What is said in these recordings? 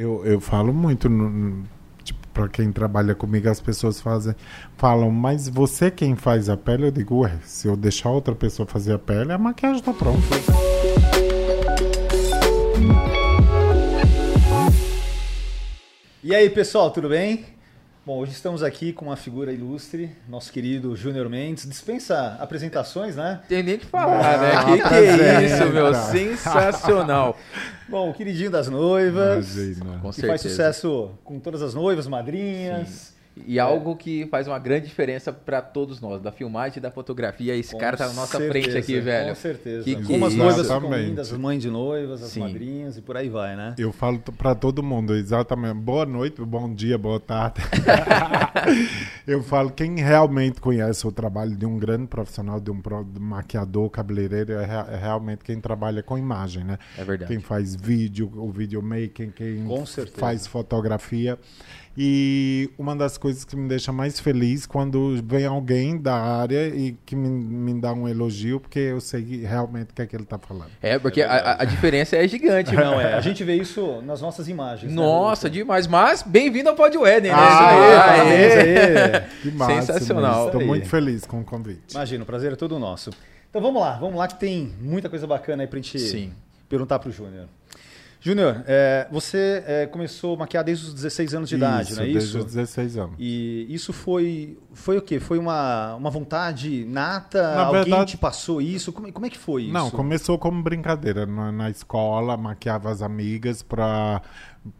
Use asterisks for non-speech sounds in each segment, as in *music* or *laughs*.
Eu, eu falo muito, tipo, para quem trabalha comigo, as pessoas fazem, falam, mas você quem faz a pele? Eu digo, ué, se eu deixar outra pessoa fazer a pele, a maquiagem tá pronta. E aí, pessoal, tudo bem? Bom, hoje estamos aqui com uma figura ilustre, nosso querido Júnior Mendes. Dispensa apresentações, né? Tem nem que falar, Ah, né? Que, que prazer, é isso, meu? Sensacional. *laughs* Bom, o queridinho das noivas, Imagina. Com que faz sucesso com todas as noivas, madrinhas. E algo que faz uma grande diferença pra todos nós, da filmagem e da fotografia. Esse Com cara tá na nossa certeza, frente aqui, velho. Com certeza. Que que Como as noivas lindas, as mães de noivas, as Sim. madrinhas e por aí vai, né? Eu falo para todo mundo, exatamente. Boa noite, bom dia, boa tarde. *laughs* eu falo, quem realmente conhece o trabalho de um grande profissional, de um maquiador, cabeleireiro, é, é realmente quem trabalha com imagem, né? É verdade. Quem faz vídeo, o videomaking, quem faz fotografia. E uma das coisas que me deixa mais feliz quando vem alguém da área e que me, me dá um elogio, porque eu sei realmente o que é que ele está falando. É, porque a, a- a diferença é gigante, meu. Não, é. A gente vê isso nas nossas imagens. né, Nossa, Rodolfo? demais. Mas bem-vindo ao Pod Wedding, né? Ah, aê. aí. *laughs* Que máximo, Sensacional. Estou muito feliz com o convite. Imagina, o prazer é todo nosso. Então vamos lá, vamos lá que tem muita coisa bacana aí pra gente Sim. perguntar pro Júnior. Júnior, é, você é, começou a maquiar desde os 16 anos de idade, não é desde isso? os 16 anos. E isso foi foi o quê? Foi uma, uma vontade nata? Na Alguém verdade- te passou isso? Como, como é que foi isso? Não, começou como brincadeira. Na, na escola, maquiava as amigas para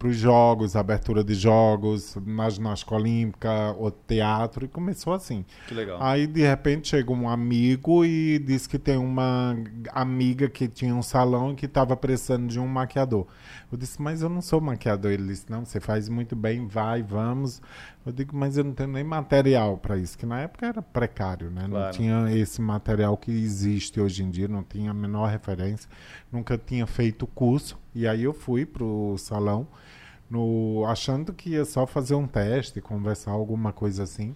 os jogos, abertura de jogos, na ginástica olímpica, o teatro, e começou assim. Que legal. Aí, de repente, chega um amigo e diz que tem uma amiga que tinha um salão e que estava precisando de um maquiador. Eu disse, mas eu não sou maquiador. Ele disse, não, você faz muito bem, vai, vamos. Eu digo, mas eu não tenho nem material para isso, que na época era precário, né? Não Claro. tinha esse material que existe hoje em dia, não tinha a menor referência, nunca tinha feito curso. E aí eu fui pro salão, no, achando que ia só fazer um teste, conversar alguma coisa assim.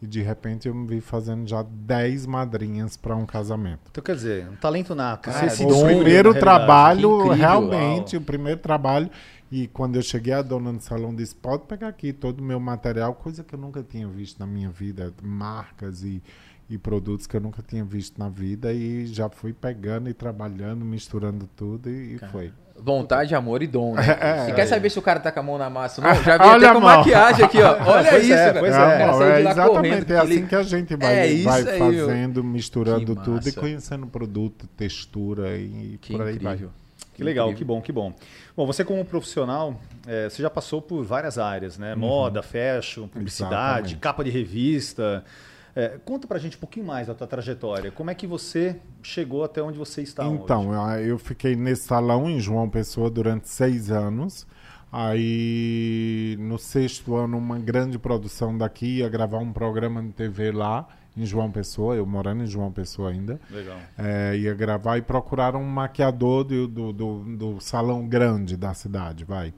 E de repente eu me vi fazendo já 10 madrinhas para um casamento. Então quer dizer, um talento nato. Cara, o na primeiro trabalho, incrível, realmente, o primeiro trabalho. E quando eu cheguei, a dona do salão disse: pode pegar aqui todo o meu material, coisa que eu nunca tinha visto na minha vida, marcas e, e produtos que eu nunca tinha visto na vida. E já fui pegando e trabalhando, misturando tudo e, e foi. Vontade, amor e dom, né? *laughs* É, e é. quer saber se o cara tá com a mão na massa? Não, já vi *laughs* Olha até com a mão. maquiagem aqui, ó. *laughs* Olha Pois isso, é, cara. pois é. Não, é exatamente, correndo, é assim ele- que a gente vai, É vai fazendo, misturando Que tudo e conhecendo produto, textura e Que por aí vai. incrível. Que legal, incrível. que bom, que bom. Bom, você como profissional, eh, você já passou por várias áreas, né? Moda, fashion, publicidade, Uhum. Exatamente. capa de revista. Eh, conta pra gente um pouquinho mais da tua trajetória. Como é que você chegou até onde você está Então, hoje? eu, eu fiquei nesse salão em João Pessoa durante seis anos. Aí, no sexto ano, uma grande produção daqui ia gravar um programa de TV lá em João Pessoa, eu morando em João Pessoa ainda. Legal. É, ia gravar e procuraram um maquiador do, do, do, do salão grande da cidade, vai.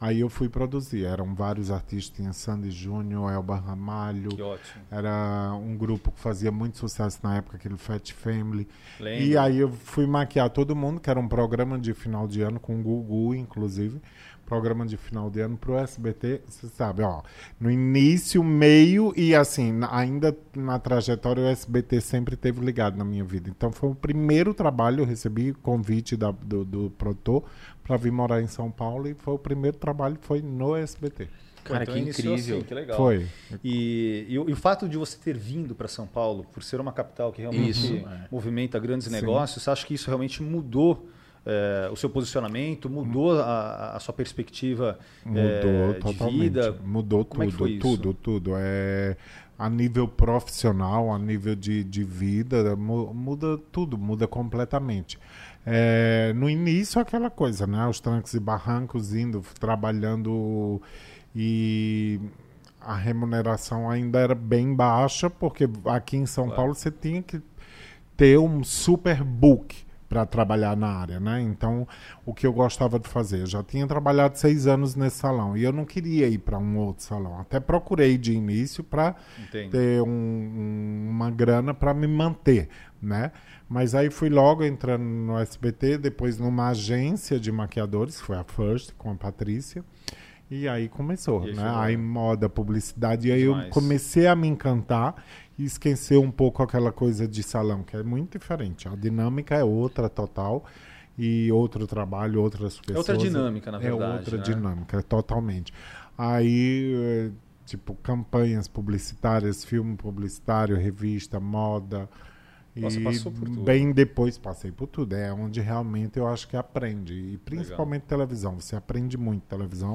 Aí eu fui produzir. Eram vários artistas, tinha Sandy Júnior, Elba Ramalho. Que ótimo. Era um grupo que fazia muito sucesso na época, aquele Fat Family. Lembro. E aí eu fui maquiar todo mundo, que era um programa de final de ano com o Gugu, inclusive. Programa de final de ano pro SBT, você sabe, ó. No início, meio e assim, ainda na trajetória, o SBT sempre teve ligado na minha vida. Então foi o primeiro trabalho, eu recebi convite da- do, do produtor para vir morar em São Paulo e foi o primeiro trabalho, foi no SBT. Cara, então que incrível. assim, que legal. Foi. E, e o, e o fato de você ter vindo para São Paulo, por ser uma capital que realmente Isso, é. movimenta grandes Sim. negócios, você acha que isso realmente mudou eh, o seu posicionamento, mudou a, a sua perspectiva Mudou eh, de totalmente. vida? Mudou Como é tudo, foi isso? tudo, tudo. É, a nível profissional, a nível de, de vida, mu- muda tudo, muda completamente. É, no início, aquela coisa, né? Os trancos e barrancos, indo, trabalhando e a remuneração ainda era bem baixa, porque aqui em São Paulo você tinha que ter um super book para trabalhar na área, né? Então, o que eu gostava de fazer, eu já tinha trabalhado seis anos nesse salão e eu não queria ir para um outro salão. Até procurei de início para ter um- um- uma grana para me manter, né? Mas aí fui logo entrando no SBT, depois numa agência de maquiadores, foi a First, com a Patrícia. E aí começou, E aí né? chegou. Aí moda, publicidade. E aí eu Demais. comecei a me encantar e esquecer um pouco aquela coisa de salão, que é muito diferente. A dinâmica é outra total. E outro trabalho, outras pessoas. outra dinâmica, na verdade, É outra né? dinâmica, totalmente. Aí, eh, tipo, campanhas publicitárias, filme publicitário, revista, moda. Nossa, e passou por tudo. bem depois passei por tudo. É onde realmente eu acho que aprende. E principalmente televisão. Você aprende muito televisão.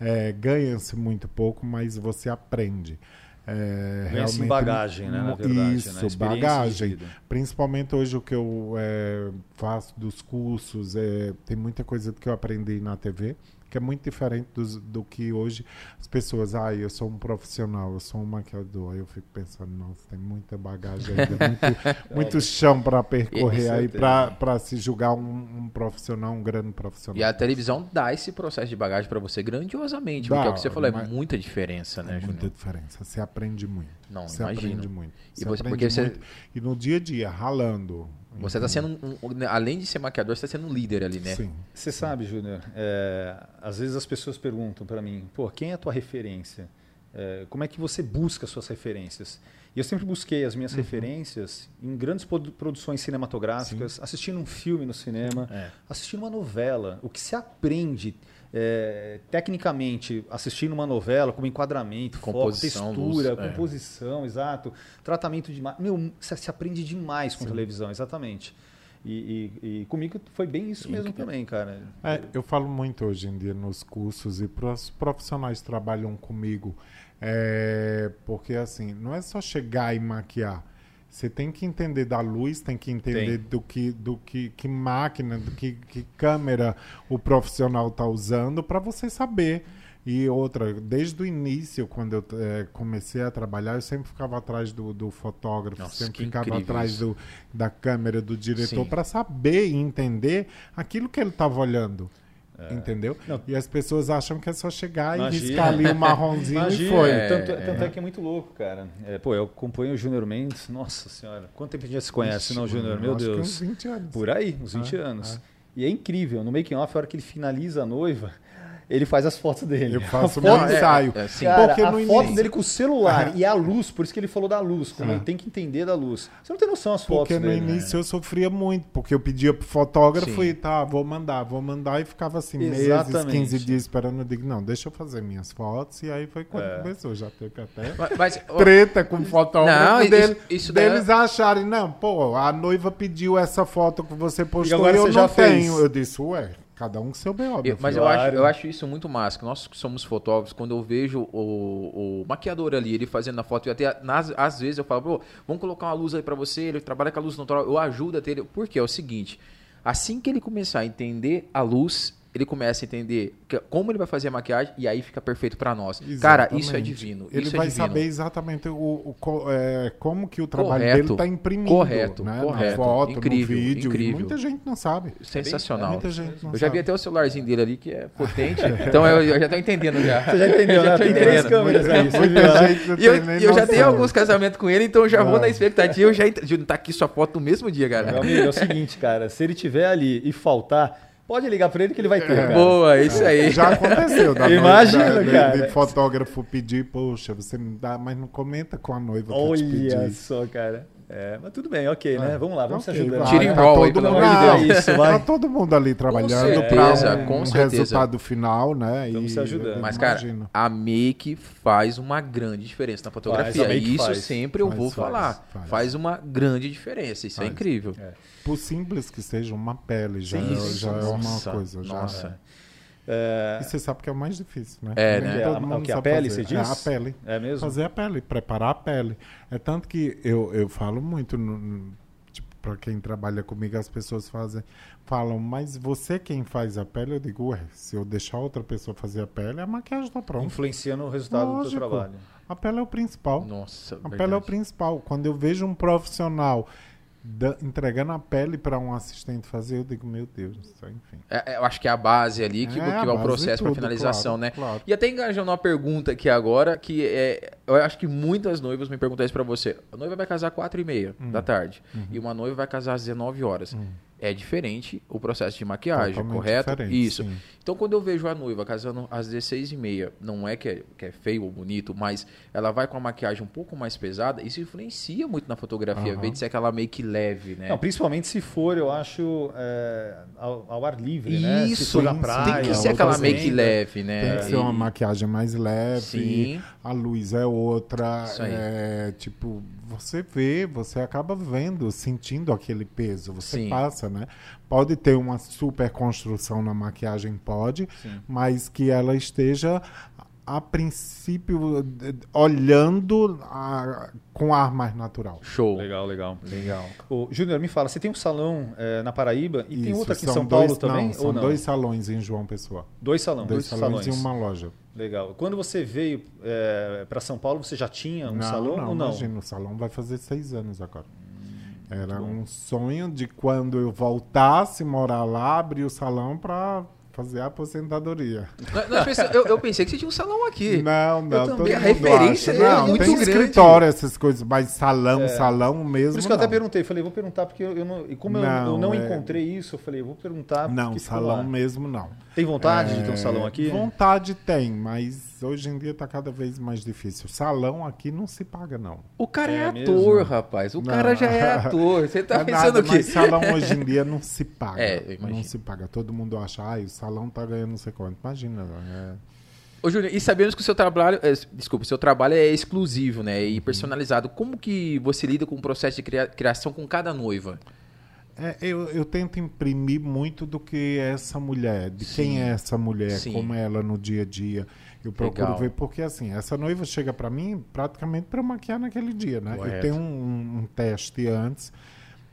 É, Ganha-se muito pouco, mas você aprende. É, Ganha-se realmente- bagagem, né, na verdade, né? Isso, de bagagem. Principalmente hoje o que eu é, faço dos cursos, é, tem muita coisa que eu aprendi na TV, que é muito diferente dos- do que hoje as pessoas, ah, eu sou um profissional, eu sou um maquiador. Aí eu fico pensando, nossa, tem muita bagagem ainda, muito, *laughs* muito chão para percorrer aí para se julgar um, um profissional, um grande profissional. E a televisão dá esse processo de bagagem pra você grandiosamente, Dá, porque é o que você falou, é muita diferença, né, É muita Júnior? diferença. Você aprende muito. Não, você imagino. aprende muito. E Você você- aprende porque você- muito. E no dia a dia, ralando. Você tá sendo, um, um- além de ser maquiador, você tá sendo um líder ali, né? Sim. Você sabe, Júnior, é, às vezes as pessoas perguntam para mim, pô, quem é a tua referência? É, como é que você busca suas referências? E eu sempre busquei as Uhum. minhas referências em grandes produ- produções cinematográficas, assistindo um filme no cinema, É. assistindo uma novela. O que se aprende é, tecnicamente assistindo uma novela, como enquadramento, Composição, foco, textura, luz, é. composição, exato, tratamento de... Meu, você se aprende demais com televisão, exatamente. E, e- e comigo foi bem isso mesmo também, cara. É, eu falo muito hoje em dia nos cursos e para os profissionais que trabalham comigo, é, porque assim, não é só chegar e maquiar. Você tem que entender da luz, tem que entender Tem. do que, do que, que máquina, do que, que câmera o profissional está usando para você saber. E outra, desde o início, quando eu eh, comecei a trabalhar, eu sempre ficava atrás do, do fotógrafo, Nossa, sempre ficava atrás isso. do, da câmera, do diretor, para saber e entender aquilo que ele estava olhando. É. Entendeu? Não. E as pessoas acham que é só chegar Imagina. e riscar ali o marronzinho e Imagina, foi. É, tanto, é. tanto é que é muito louco, cara. É, pô, eu acompanho o Júnior Mendes, nossa senhora. Quanto tempo a gente já se conhece, não, Júnior? Meu Acho que Deus. uns 20 anos. Por aí, uns 20 É, anos. E é incrível, no making off, a hora que ele finaliza a noiva, ele faz as fotos dele. Eu *laughs* faço A meu foto- é, ensaio. é, sim. Cara, Porque a no foto início- dele com o celular e a luz, por isso que ele falou da luz, como É. ele tem que entender da luz. Você não tem noção as fotos Porque no dele. né? início eu sofria muito, porque eu pedia pro fotógrafo Sim. e tá, vou mandar, vou mandar e ficava assim, meses, Exatamente. 15 dias esperando. Eu digo, não, deixa eu fazer minhas fotos. E aí foi quando É. começou, já teve até Mas, mas, treta com o fotógrafo Não, isso- dele, isso daí deles acharem, não, pô, a noiva pediu essa foto que você postou agora e eu você não já fez. tenho. Eu disse, ué, cada um com seu B.O. Eu- mas eu acho, eu acho isso muito massa. que Nós que somos fotógrafos, quando eu vejo o, o maquiador ali, ele fazendo a foto, e até nas, às vezes eu falo, pô, vamos colocar uma luz aí pra você, ele trabalha com a luz natural, eu ajudo a ter ele. Porque é o seguinte, assim que ele começar a entender a luz, ele começa a entender que- como ele vai fazer a maquiagem e aí fica perfeito pra nós. Cara, isso é Exatamente. divino. Ele isso é vai divino. saber exatamente o, o é, como que o trabalho Correto. dele está imprimindo. Correto, né? correto. Na foto, Incrível, no vídeo. incrível. muita gente não sabe. Sensacional. Muita gente não Eu já sabe. vi até o celularzinho dele ali, que é potente. *laughs* então eu, eu já tô entendendo já. Você já entendeu, Eu já né? tô Tem câmeras Muita né? gente não *laughs* E eu, eu já noção. tenho alguns casamentos com ele, então eu já vou na expectativa. Eu já. Júnior, tá aqui sua foto no mesmo dia, Meu cara. amigo, é o seguinte, cara. Se ele tiver ali e faltar, pode ligar pra ele que ele vai ter, É. Boa, isso aí. Já aconteceu. Da Imagina, *laughs* noiva, da- cara. De, de fotógrafo pedir, poxa, você me dá, mas não comenta com a noiva pra te Olha pedir. só, cara. É, mas tudo bem, ok, né? É. Vamos lá, vamos Ok, se ajudar. vai. Tira em Tá aí, pelo mundo- amor de Deus. Isso, vai. Tá todo mundo ali trabalhando certeza, para um, com um certeza. resultado final, né? Estamos E se ajudando. Mas, cara, a make faz uma grande diferença na fotografia. E isso faz. sempre eu Faz, vou faz, falar. Faz, faz. uma grande diferença. Isso é Faz. incrível. Por simples que seja uma pele, já, é, já é uma coisa. Já nossa. É, E você sabe que é o mais difícil, né? É, Nem né? todo A- mundo a sabe pele, fazer. você É, diz? a pele. é mesmo? Fazer a pele, preparar a pele. É tanto que eu, eu falo muito, tipo, para quem trabalha comigo, as pessoas fazem, falam, mas você quem faz a pele? Eu digo, ué, se eu deixar outra pessoa fazer a pele, a maquiagem tá pronta. Influencia no resultado do Lógico. teu trabalho. A pele é o principal. Nossa, A pele é o verdade. principal. Quando eu vejo um profissional da- entregando a pele para um assistente fazer, eu digo, meu Deus, enfim. É, é, eu acho que é a base ali que, É, que vai o processo para finalização, claro, né? claro. E até engajando uma pergunta aqui agora, que é. Eu acho que muitas noivas me perguntam isso pra você. A noiva vai casar às 4 e meia Hum. da tarde. Uhum. E uma noiva vai casar às 19 horas. É diferente o processo de maquiagem, Totalmente correto? diferente, Isso. sim. Então, quando eu vejo a noiva casando às 16 e meia, não é que, é que é feio ou bonito, mas ela vai com a maquiagem um pouco mais pesada, isso influencia muito na fotografia, Aham. vez de ser aquela meio que leve, né? Não, principalmente se for, eu acho, é, ao, ao ar livre, né? Isso, for na sim, praia. tem que ser aquela fazenda, make leve, né? Tem que ser uma maquiagem mais leve, Sim. a luz é outra. Isso aí. É, tipo, você vê, você acaba vendo, sentindo aquele peso, você Sim. passa, né? Pode ter uma super construção na maquiagem, pode, Sim. mas que ela esteja a princípio eh, olhando a- com ar mais natural. Show. Legal, legal. Legal. Ô, Júnior, me fala, você tem um salão é, na Paraíba e tem Isso, outro aqui em são São dois- Paulo também? Não, são ou não? dois salões em João Pessoa. Dois salões. Dois, salões, e uma loja. Legal. Quando você veio para São Paulo, você já tinha um não, salão não, ou não? imagina, o salão vai fazer seis anos agora. Era um sonho de quando eu voltasse morar lá, abrir o salão para fazer a aposentadoria. Nós- nós pensa- eu, eu pensei que você tinha um salão aqui. Não, não, também, todo a referência acha. é não, muito tem grande. escritório, essas coisas, mas salão, salão mesmo Por isso que eu até não. perguntei, falei, vou perguntar porque eu, eu não, e como eu- eu, Não, não é- encontrei isso, eu falei, vou perguntar. Não, salão lá. mesmo não. Tem vontade de ter um É, salão aqui? Vontade tem, mas hoje em dia está cada vez mais difícil. Salão aqui não se paga, não. O cara é, É ator, mesmo? rapaz. O Não. cara já é *laughs* ator. Você tá É pensando nada, o quê? Mas salão hoje em dia não se paga. É, não se paga. Todo mundo acha, ah, o salão tá ganhando não sei quanto. Imagina. É... Ô, Júnior, e sabemos que o seu trabalho, é, desculpa, o seu trabalho é exclusivo, né, Uhum. e personalizado. Como que você lida com o processo de cria- criação com cada noiva? É, eu, eu tento imprimir muito do que é essa mulher, de Sim. quem é essa mulher, Sim. como é ela no dia a dia. Eu procuro Legal. ver, porque assim, essa noiva chega pra mim praticamente para maquiar naquele dia, né? Correto. Eu tenho um, um teste antes,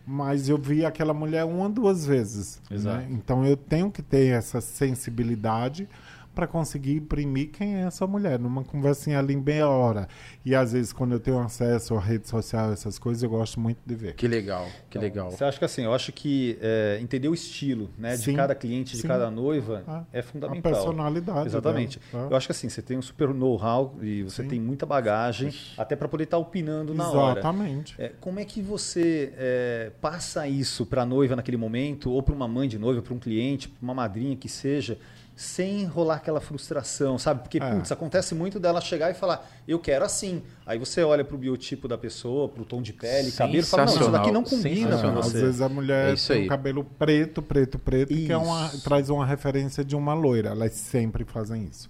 mas eu vi aquela mulher uma, duas vezes. Né? Então eu tenho que ter essa sensibilidade para conseguir imprimir quem é essa mulher, numa conversinha ali em meia hora. E às vezes, quando eu tenho acesso à rede social, essas coisas, eu gosto muito de ver. Que legal, que Então, legal. Você acha que assim, eu acho que é, entender o estilo né, de Sim, cada cliente, de sim. cada noiva, Ah, é A fundamental. personalidade. Exatamente. dela, tá? Eu acho que assim, você tem um super know-how e você Sim. tem muita bagagem, até para poder estar opinando na hora. Exatamente. É, como é que você é, passa isso para a noiva naquele momento, ou para uma mãe de noiva, para um cliente, para uma madrinha que seja, sem rolar aquela frustração, sabe? Porque, É. putz, acontece muito dela chegar e falar, eu quero assim. Aí você olha para o biotipo da pessoa, para o tom de pele, cabelo, e fala, não, isso daqui não combina Sensacional. com Às você. vezes a mulher É isso tem aí. o cabelo preto, preto, preto, que é uma, Isso. traz uma referência de uma loira. Elas sempre fazem isso.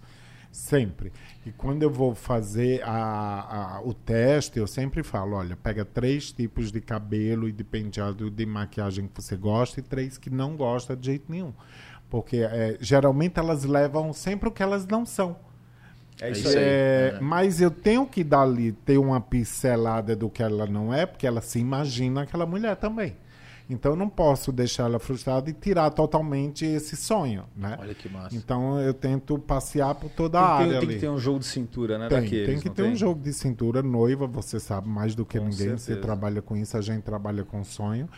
Sempre. E quando eu vou fazer a- a- o teste, eu sempre falo: olha, pega três tipos de cabelo e de penteado de maquiagem que você gosta e três que não gosta de jeito nenhum. Porque é, geralmente elas levam sempre o que elas não são. É isso aí. aí. É, É. Mas eu tenho que dar ali, ter uma pincelada do que ela não é, porque ela se imagina aquela mulher também. Então eu não posso deixar ela frustrada e tirar totalmente esse sonho, né? Olha que massa. Então eu tento passear por toda a Tem, que área tem ali. que ter um jogo de cintura, né? Tem, daqueles, tem que ter um jogo de cintura noiva, você sabe mais do que Com ninguém, você certeza. trabalha com isso, a gente trabalha com sonho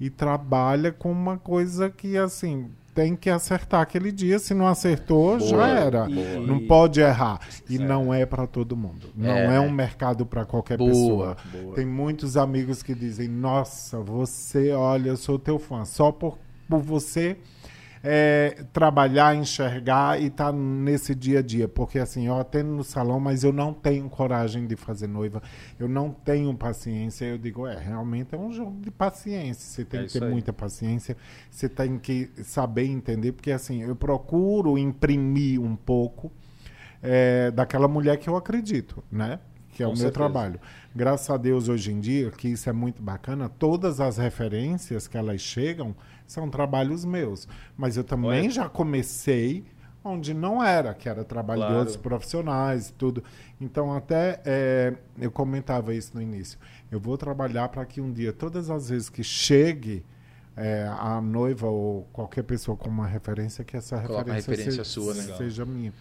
e trabalha com uma coisa que assim, tem que acertar aquele dia, se não acertou, Boa, já era. boa. Não pode errar. E É. não é para todo mundo. Não É. é, um mercado para qualquer Boa, pessoa. Tem muitos amigos que dizem: "Nossa, você, olha, eu sou teu fã, só por, por você é, trabalhar, enxergar e estar nesse dia a dia. Porque assim, eu atendo no salão, mas eu não tenho coragem de fazer noiva. Eu não tenho paciência. Eu digo, é, realmente é um jogo de paciência. Você tem É que ter aí. muita paciência. Você tem que saber entender, porque assim, eu procuro imprimir um pouco é, daquela mulher que eu acredito, né? Que é Com o meu certeza. trabalho. Graças a Deus, hoje em dia, que isso é muito bacana, todas as referências que elas chegam são trabalhos meus. Mas eu também Olha. já comecei onde não era, que era trabalho Claro. de outros profissionais e tudo. Então, até é, eu comentava isso no início. Eu vou trabalhar para que um dia, todas as vezes que chegue é, a noiva ou qualquer pessoa com uma referência que essa Coloca referência, referência se- sua, né? seja minha.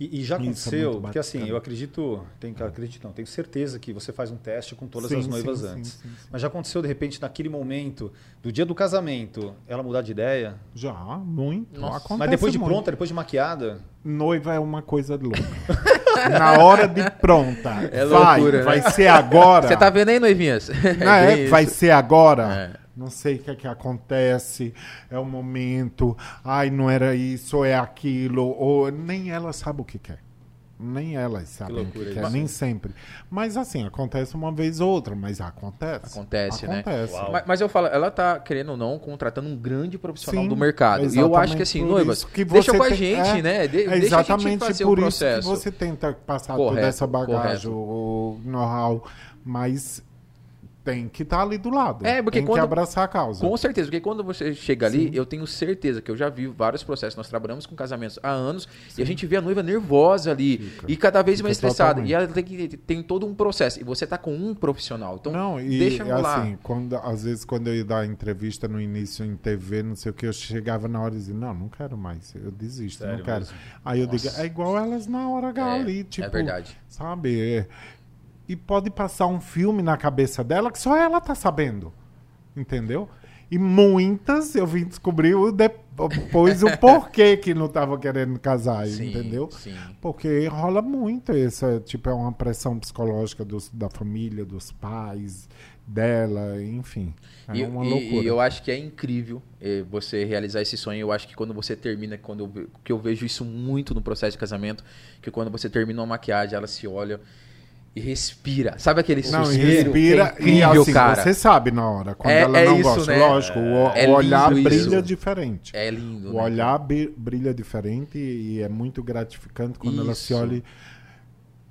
E, e já é aconteceu, muito porque assim, eu acredito, tenho, acredito não, tenho certeza que você faz um teste com todas Sim, as noivas sim, antes. sim, sim, sim. Mas já aconteceu, de repente, naquele momento, do dia do casamento, ela mudar de ideia? Já, muito. Nossa. Acontece Mas depois de muito. pronta, depois de maquiada? Noiva é uma coisa louca. *laughs* Na hora de pronta. É vai, loucura, né? vai ser agora. Você tá vendo aí, noivinhas? Não *laughs* é? bem vai ser agora. É. Não sei o que é que acontece. É o momento. Ai, não era isso, é aquilo. Ou nem ela sabe o que quer. Nem elas sabem o que isso. quer, nem sempre. Mas assim, acontece uma vez ou outra, mas acontece. Acontece, né? acontece. Uau. Mas, mas eu falo, ela tá, querendo ou não, contratando um grande profissional Sim, do mercado. E eu acho que assim, noivas, que deixa com a gente, é, né? De- É deixa exatamente a gente fazer por isso que você tenta passar Correto, toda essa bagagem, correto. o know-how, mas tem que estar ali do lado. É, porque tem quando- que abraçar a causa. Com certeza, porque quando você chega ali, eu tenho certeza que eu já vi vários processos. Nós trabalhamos com casamentos há anos e a gente vê a noiva nervosa ali Fica. e cada vez Fica mais estressada. E ela tem, que, tem todo um processo. E você tá com um profissional. Então, não, e deixa rolar. assim, quando, às vezes quando eu ia dar entrevista no início em TV, não sei o que, eu chegava na hora e dizia, não, não quero mais, eu desisto, Sério não quero. mesmo? Aí eu Nossa. digo, é igual elas na hora H É, ali, é tipo, verdade. sabe? É, e pode passar um filme na cabeça dela que só ela tá sabendo. Entendeu? E muitas eu vim descobrir depois o porquê que não tava querendo casar, Sim, entendeu? sim. Porque rola muito essa, tipo, é uma pressão psicológica dos, da família, dos pais, dela, enfim. É E, uma loucura. e eu acho que é incrível eh, você realizar esse sonho. Eu acho que quando você termina, quando eu, que eu vejo isso muito no processo de casamento, que quando você termina uma maquiagem, ela se olha e respira. Sabe aquele Não, e suspiro? respira que é incrível, e assim, cara. você sabe na hora, quando É- ela é não isso, gosta. né? Lógico, o, É o olhar lindo brilha isso. diferente. É lindo, O né? olhar brilha diferente e é muito gratificante quando ela se Isso. olha e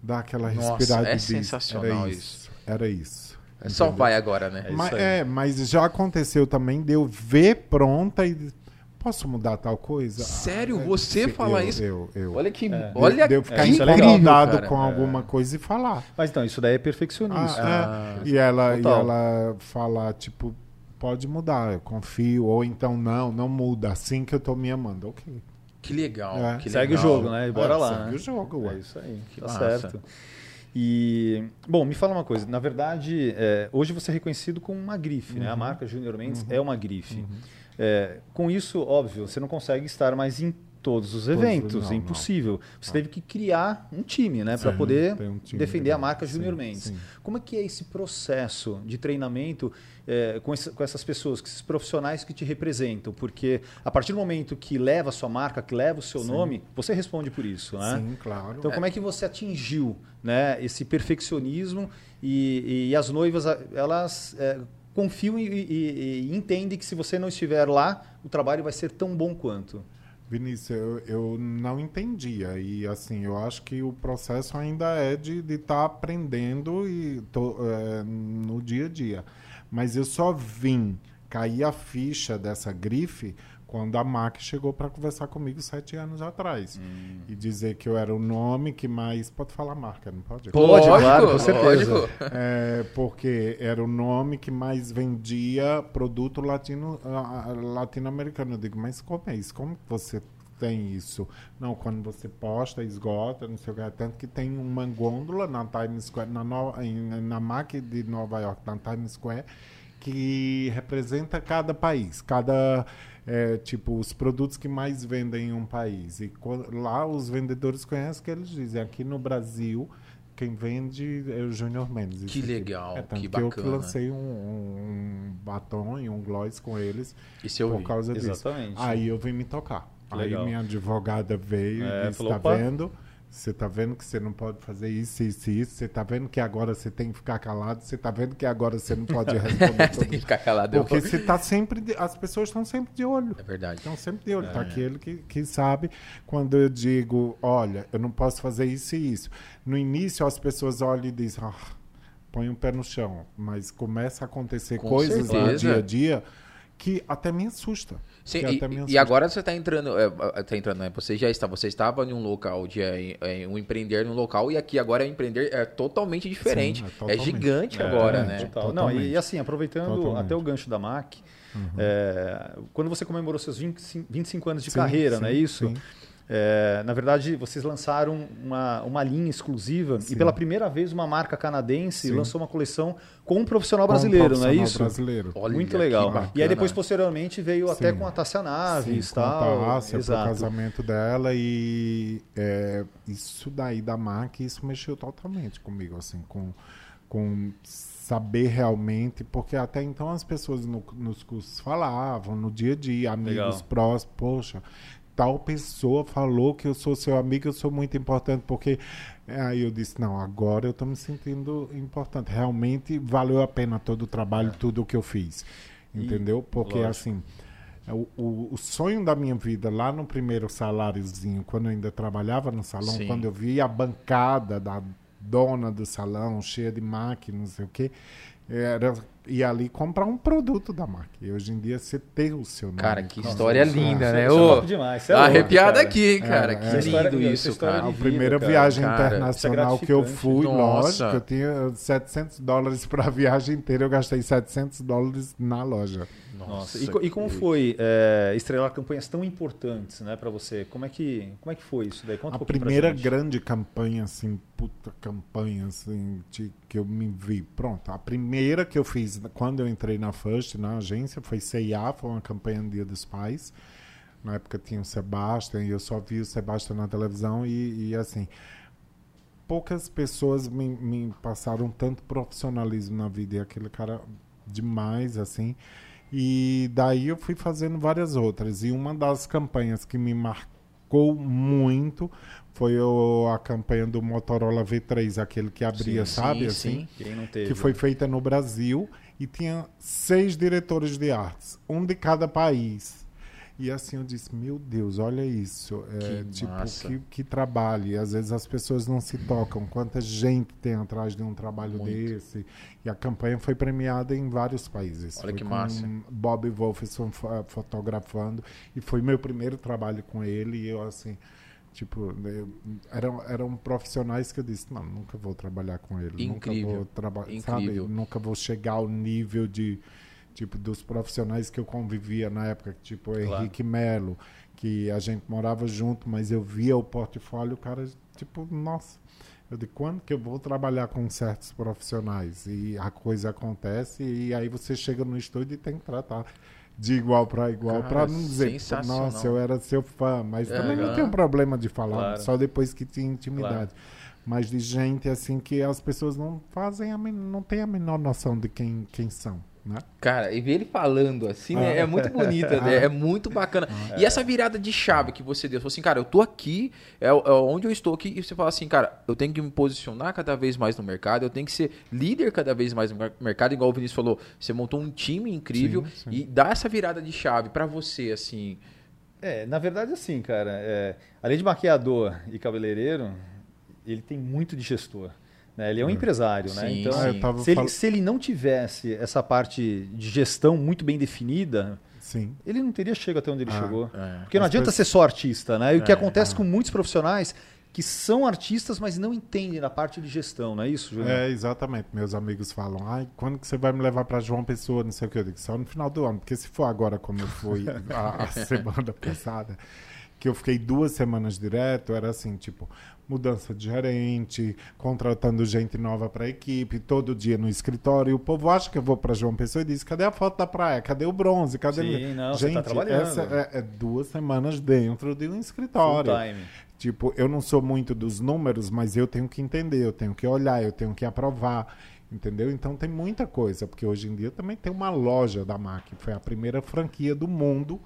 dá aquela Nossa, respirada é e diz, sensacional era isso. isso. Era isso. É Só vai agora, né? É isso mas, aí. é, mas já aconteceu também de eu ver pronta e posso mudar tal coisa? Sério? Ah, você sim, fala eu- isso? Eu, eu, Olha que. É. Olha de eu ficar É, é incomodado cara. com É. alguma coisa e falar. Mas então, isso daí é perfeccionismo. Ah, é. E ela, e ela falar, tipo, pode mudar, eu confio. Ou então, não, não muda, assim que eu tô me amando. Ok. Que legal. É. que Segue o legal. jogo, né? E bora É, lá. segue né? o jogo, ué. É isso aí. Que tá massa. certo. E, bom, me fala uma coisa. Na verdade, é, hoje você é reconhecido como uma grife, né? A Uhum. marca Junior Mendes é uma grife. É, com isso, óbvio, você não consegue estar mais em todos os eventos, não, é impossível. Você teve que criar um time, né, para poder um defender a marca sim, Junior Mendes. sim. Como é que é esse processo de treinamento é, com, com essas pessoas, com esses profissionais que te representam? Porque a partir do momento que leva a sua marca, que leva o seu Sim. nome, você responde por isso, né? Sim, claro. Então, como é que você atingiu né, esse perfeccionismo e, e as noivas, elas é, confiam e, e- e que se você não estiver lá, o trabalho vai ser tão bom quanto? Vinícius, eu, eu não entendia. E assim, eu acho que o processo ainda é de estar aprendendo e tô, é, no dia a dia. Mas eu só vim cair a ficha dessa grife quando a MAC chegou para conversar comigo sete anos atrás. Hum. E dizer que eu era o nome que mais. Pode falar marca, não pode? Pode, claro, com certeza. É, porque era o nome que mais vendia produto latino, latino-americano. Eu digo, mas como é isso? Como que você tem isso? Não, quando você posta, esgota, não sei o que. Tanto que tem uma gôndola na Times Square, na, no, em- na MAC de Nova York, na Times Square, que representa cada país, cada é, tipo os produtos que mais vendem em um país. E lá os vendedores conhecem que eles dizem aqui no Brasil quem vende é o Junior Mendes. Que legal, É, tanto que que eu que bacana. lancei um, um- um batom e um gloss com eles Isso eu por vi. causa disso. Exatamente. Aí eu vim me tocar. Aí Legal. minha advogada veio É, e disse, falou, tá "Opa." vendo? Você tá vendo que você não pode fazer isso, isso e isso. Você tá vendo que agora você tem que ficar calado. Você tá vendo que agora você não pode *laughs* responder Tem que ficar calado. eu- Porque você tá sempre... de- As pessoas estão sempre de olho. É verdade. Estão sempre de olho. É. Tá aquele que, que sabe quando eu digo, olha, eu não posso fazer isso e isso. No início as pessoas olham e dizem, ah, põe o pé no chão. Mas começa a acontecer Com coisas no certeza. dia a dia que até me assusta. Sim, e, e agora você está entrando, é, é, tá entrando, né? Você já está, você estava em um local de é, é, um empreender num local e aqui agora é empreender é totalmente diferente. Sim, é é, totalmente. gigante É, agora, é, né? Total. Não, e Totalmente. assim, aproveitando Totalmente. até o gancho da MAC, Uhum. É, quando você comemorou seus 25, 25 anos de Sim, carreira, sim, não é isso? sim. É, na verdade, vocês lançaram uma, uma linha exclusiva Sim. e pela primeira vez uma marca canadense Sim. lançou uma coleção com um profissional Com um brasileiro, não é profissional isso? brasileiro. Olha Muito legal. E aí depois, posteriormente, veio até Sim. com a Tássia Naves Sim, e tal. com a Tássia, pro casamento dela e é, isso daí da marca, isso mexeu totalmente comigo, assim, com, com saber realmente, porque até então as pessoas no- nos cursos falavam, no dia a dia, amigos Legal. próximos, poxa, tal pessoa falou que eu sou seu amigo, eu sou muito importante, porque é, aí eu disse, não, agora eu estou me sentindo importante, realmente valeu a pena todo o trabalho, tudo o que eu fiz, entendeu? Porque lógico. assim, o, o, o sonho da minha vida, lá no primeiro saláriozinho, quando eu ainda trabalhava no salão, Sim. quando eu vi a bancada da dona do salão cheia de máquinas, não sei o quê, era ir ali comprar um produto da marca. E hoje em dia você ter o seu nome. Cara, que Nossa, história é- linda, né? é Ô, top demais. É Tá cara. aqui, cara? É, que é. lindo essa isso, cara. A de primeira vida, viagem cara. internacional é que eu fui, Nossa. lógico, eu tinha 700 dólares para a viagem inteira, eu gastei 700 dólares na loja. Nossa. E, co- e como foi é, estrelar campanhas tão importantes né, para você? Como é, que, como é que foi isso daí? Conta a um primeira grande campanha, assim, puta campanha, assim, de- que eu me vi. Pronto, a primeira que eu fiz quando eu entrei na First, na agência, foi CIA, foi uma campanha no Dia dos Pais. Na época tinha o Sebastian e eu só vi o Sebastian na televisão e, e, assim, poucas pessoas me, me passaram tanto profissionalismo na vida e aquele cara demais, assim. E daí eu fui fazendo várias outras. E uma das campanhas que me marcou muito foi o- a campanha do Motorola V3, aquele que abria, Sim, sabe? sim, assim? sim. Que foi feita no Brasil e tinha seis diretores de artes, um de cada país. E assim eu disse, meu Deus, olha isso. É, Que tipo, massa. que, que trabalho. E às vezes as pessoas não se tocam. Quanta gente tem atrás de um trabalho Muito. desse. E a campanha foi premiada em vários países. Olha Foi que massa. Bob Wolfson fo- fotografando. E foi meu primeiro trabalho com ele. E eu assim... Tipo, eu- eram, eram profissionais que eu disse, não, nunca vou trabalhar com ele. Incrível. Nunca vou trabalhar, sabe? Nunca vou chegar ao nível de, tipo, dos profissionais que eu convivia na época, tipo Claro. Henrique Melo, que a gente morava junto, mas eu via o portfólio, o cara, tipo, nossa, eu de quando que eu vou trabalhar com certos profissionais? E a coisa acontece e aí você chega no estúdio e tem que tratar de igual para igual, para não dizer, sensacional. nossa, eu era seu fã, mas É, também não aham. tenho problema de falar, Claro. só depois que tinha intimidade. Mas de gente assim que as pessoas não fazem, a não tem a menor noção de quem, quem são, né? Cara, e ver ele falando assim, né? Ah. É muito bonita, né? É muito bacana. E essa virada de chave que você deu, você falou assim, cara, eu tô aqui, é, é onde eu estou aqui, e você fala assim, cara, eu tenho que me posicionar cada vez mais no mercado, eu tenho que ser líder cada vez mais no mer- mercado, igual o Vinícius falou, você montou um time incrível Sim, sim. e dá essa virada de chave pra você, assim. É, na verdade, assim, cara, é, além de maquiador e cabeleireiro, ele tem muito de gestor. Né? Ele é um empresário, né? Sim, Então, sim. Ah, se, ele, fal- se ele não tivesse essa parte de gestão muito bem definida, Sim. ele não teria chegado até onde ele Ah, chegou. é. Porque não As adianta pessoas- ser só artista, né? E o que É, acontece com muitos profissionais que são artistas, mas não entendem da parte de gestão, não é isso, Júnior? É, exatamente. Meus amigos falam, ai, quando que você vai me levar para João Pessoa, não sei o que. Eu digo, só no final do ano. Porque se for agora, como eu fui *laughs* a, a semana passada, que eu fiquei duas semanas direto, era assim, tipo, mudança de gerente, contratando gente nova para a equipe, todo dia no escritório. E o povo acha que eu vou para João Pessoa e diz, cadê a foto da praia? Cadê o bronze? Cadê... Sim, não, você gente, tá trabalhando. essa é, é duas semanas dentro de um escritório. Full time. Tipo, eu não sou muito dos números, mas eu tenho que entender, eu tenho que olhar, eu tenho que aprovar, entendeu? Então tem muita coisa, porque hoje em dia também tem uma loja da MAC, foi a primeira franquia do mundo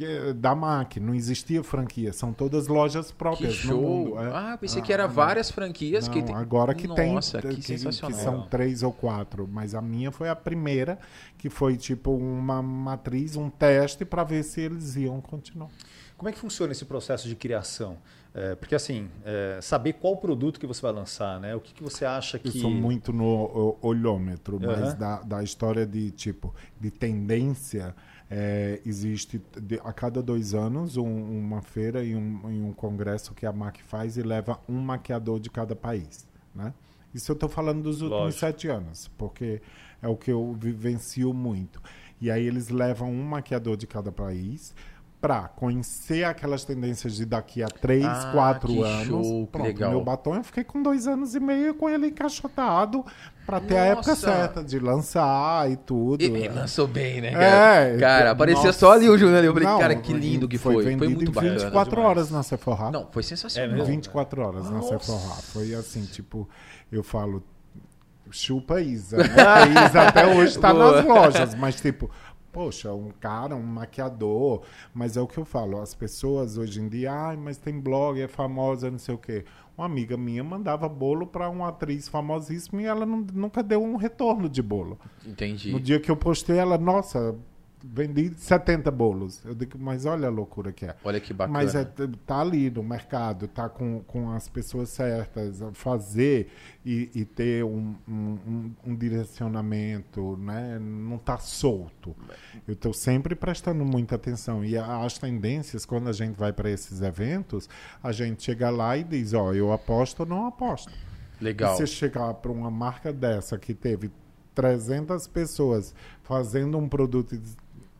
que, da MAC, não existia franquia, são todas lojas Que próprias no show! mundo. é. Ah, pensei que era várias franquias Não, que tem. agora que tem, Nossa, que, que, que são três ou quatro, mas a minha foi a primeira, que foi tipo uma matriz, um teste para ver se eles iam continuar. Como é que funciona esse processo de criação? É, porque assim, é, saber qual produto que você vai lançar, né? O que, que você acha que... Eu sou muito no olhômetro, mas Aham. da, da história de tipo de tendência é, existe de- a cada dois anos um- uma feira e um, e um congresso que a MAC faz e leva um maquiador de cada país, né? Isso eu estou falando dos últimos Lógico. sete anos, porque é o que eu vivencio muito. E aí eles levam um maquiador de cada país para conhecer aquelas tendências de daqui a três, Ah, quatro que anos. show, que Pronto, legal. meu batom eu fiquei com dois anos e meio com ele encaixotado para ter a época certa de lançar e tudo. E, e lançou bem, né, cara? É, cara, aparecia nossa. só ali o Júnior. Eu falei, Não, cara, que lindo que foi. Foi, vendido muito em bacana. 24 demais. horas na Sephora. Não, foi É sensacional. mesmo? 24 horas na Nossa. Sephora. Foi assim, tipo, eu falo, chupa Isa. Né? A Isa até hoje tá *laughs* Boa. nas lojas, mas tipo, poxa, um cara, um maquiador. Mas é o que eu falo, as pessoas hoje em dia, ai, mas tem blog, é famosa, não sei o quê. Uma amiga minha mandava bolo pra uma atriz famosíssima e ela não- nunca deu um retorno de bolo. Entendi. No dia que eu postei, ela, nossa, vendi 70 bolos. Eu digo, mas olha a loucura que é. Olha que bacana. Mas é, tá ali no mercado, tá com, com as pessoas certas, fazer e, e ter um, um, um- direcionamento, né? Não tá solto. Eu estou sempre prestando muita atenção. E as tendências, quando a gente vai para esses eventos, a gente chega lá e diz, ó, eu aposto ou não aposto. Legal. E você chegar para uma marca dessa que teve 300 pessoas fazendo um produto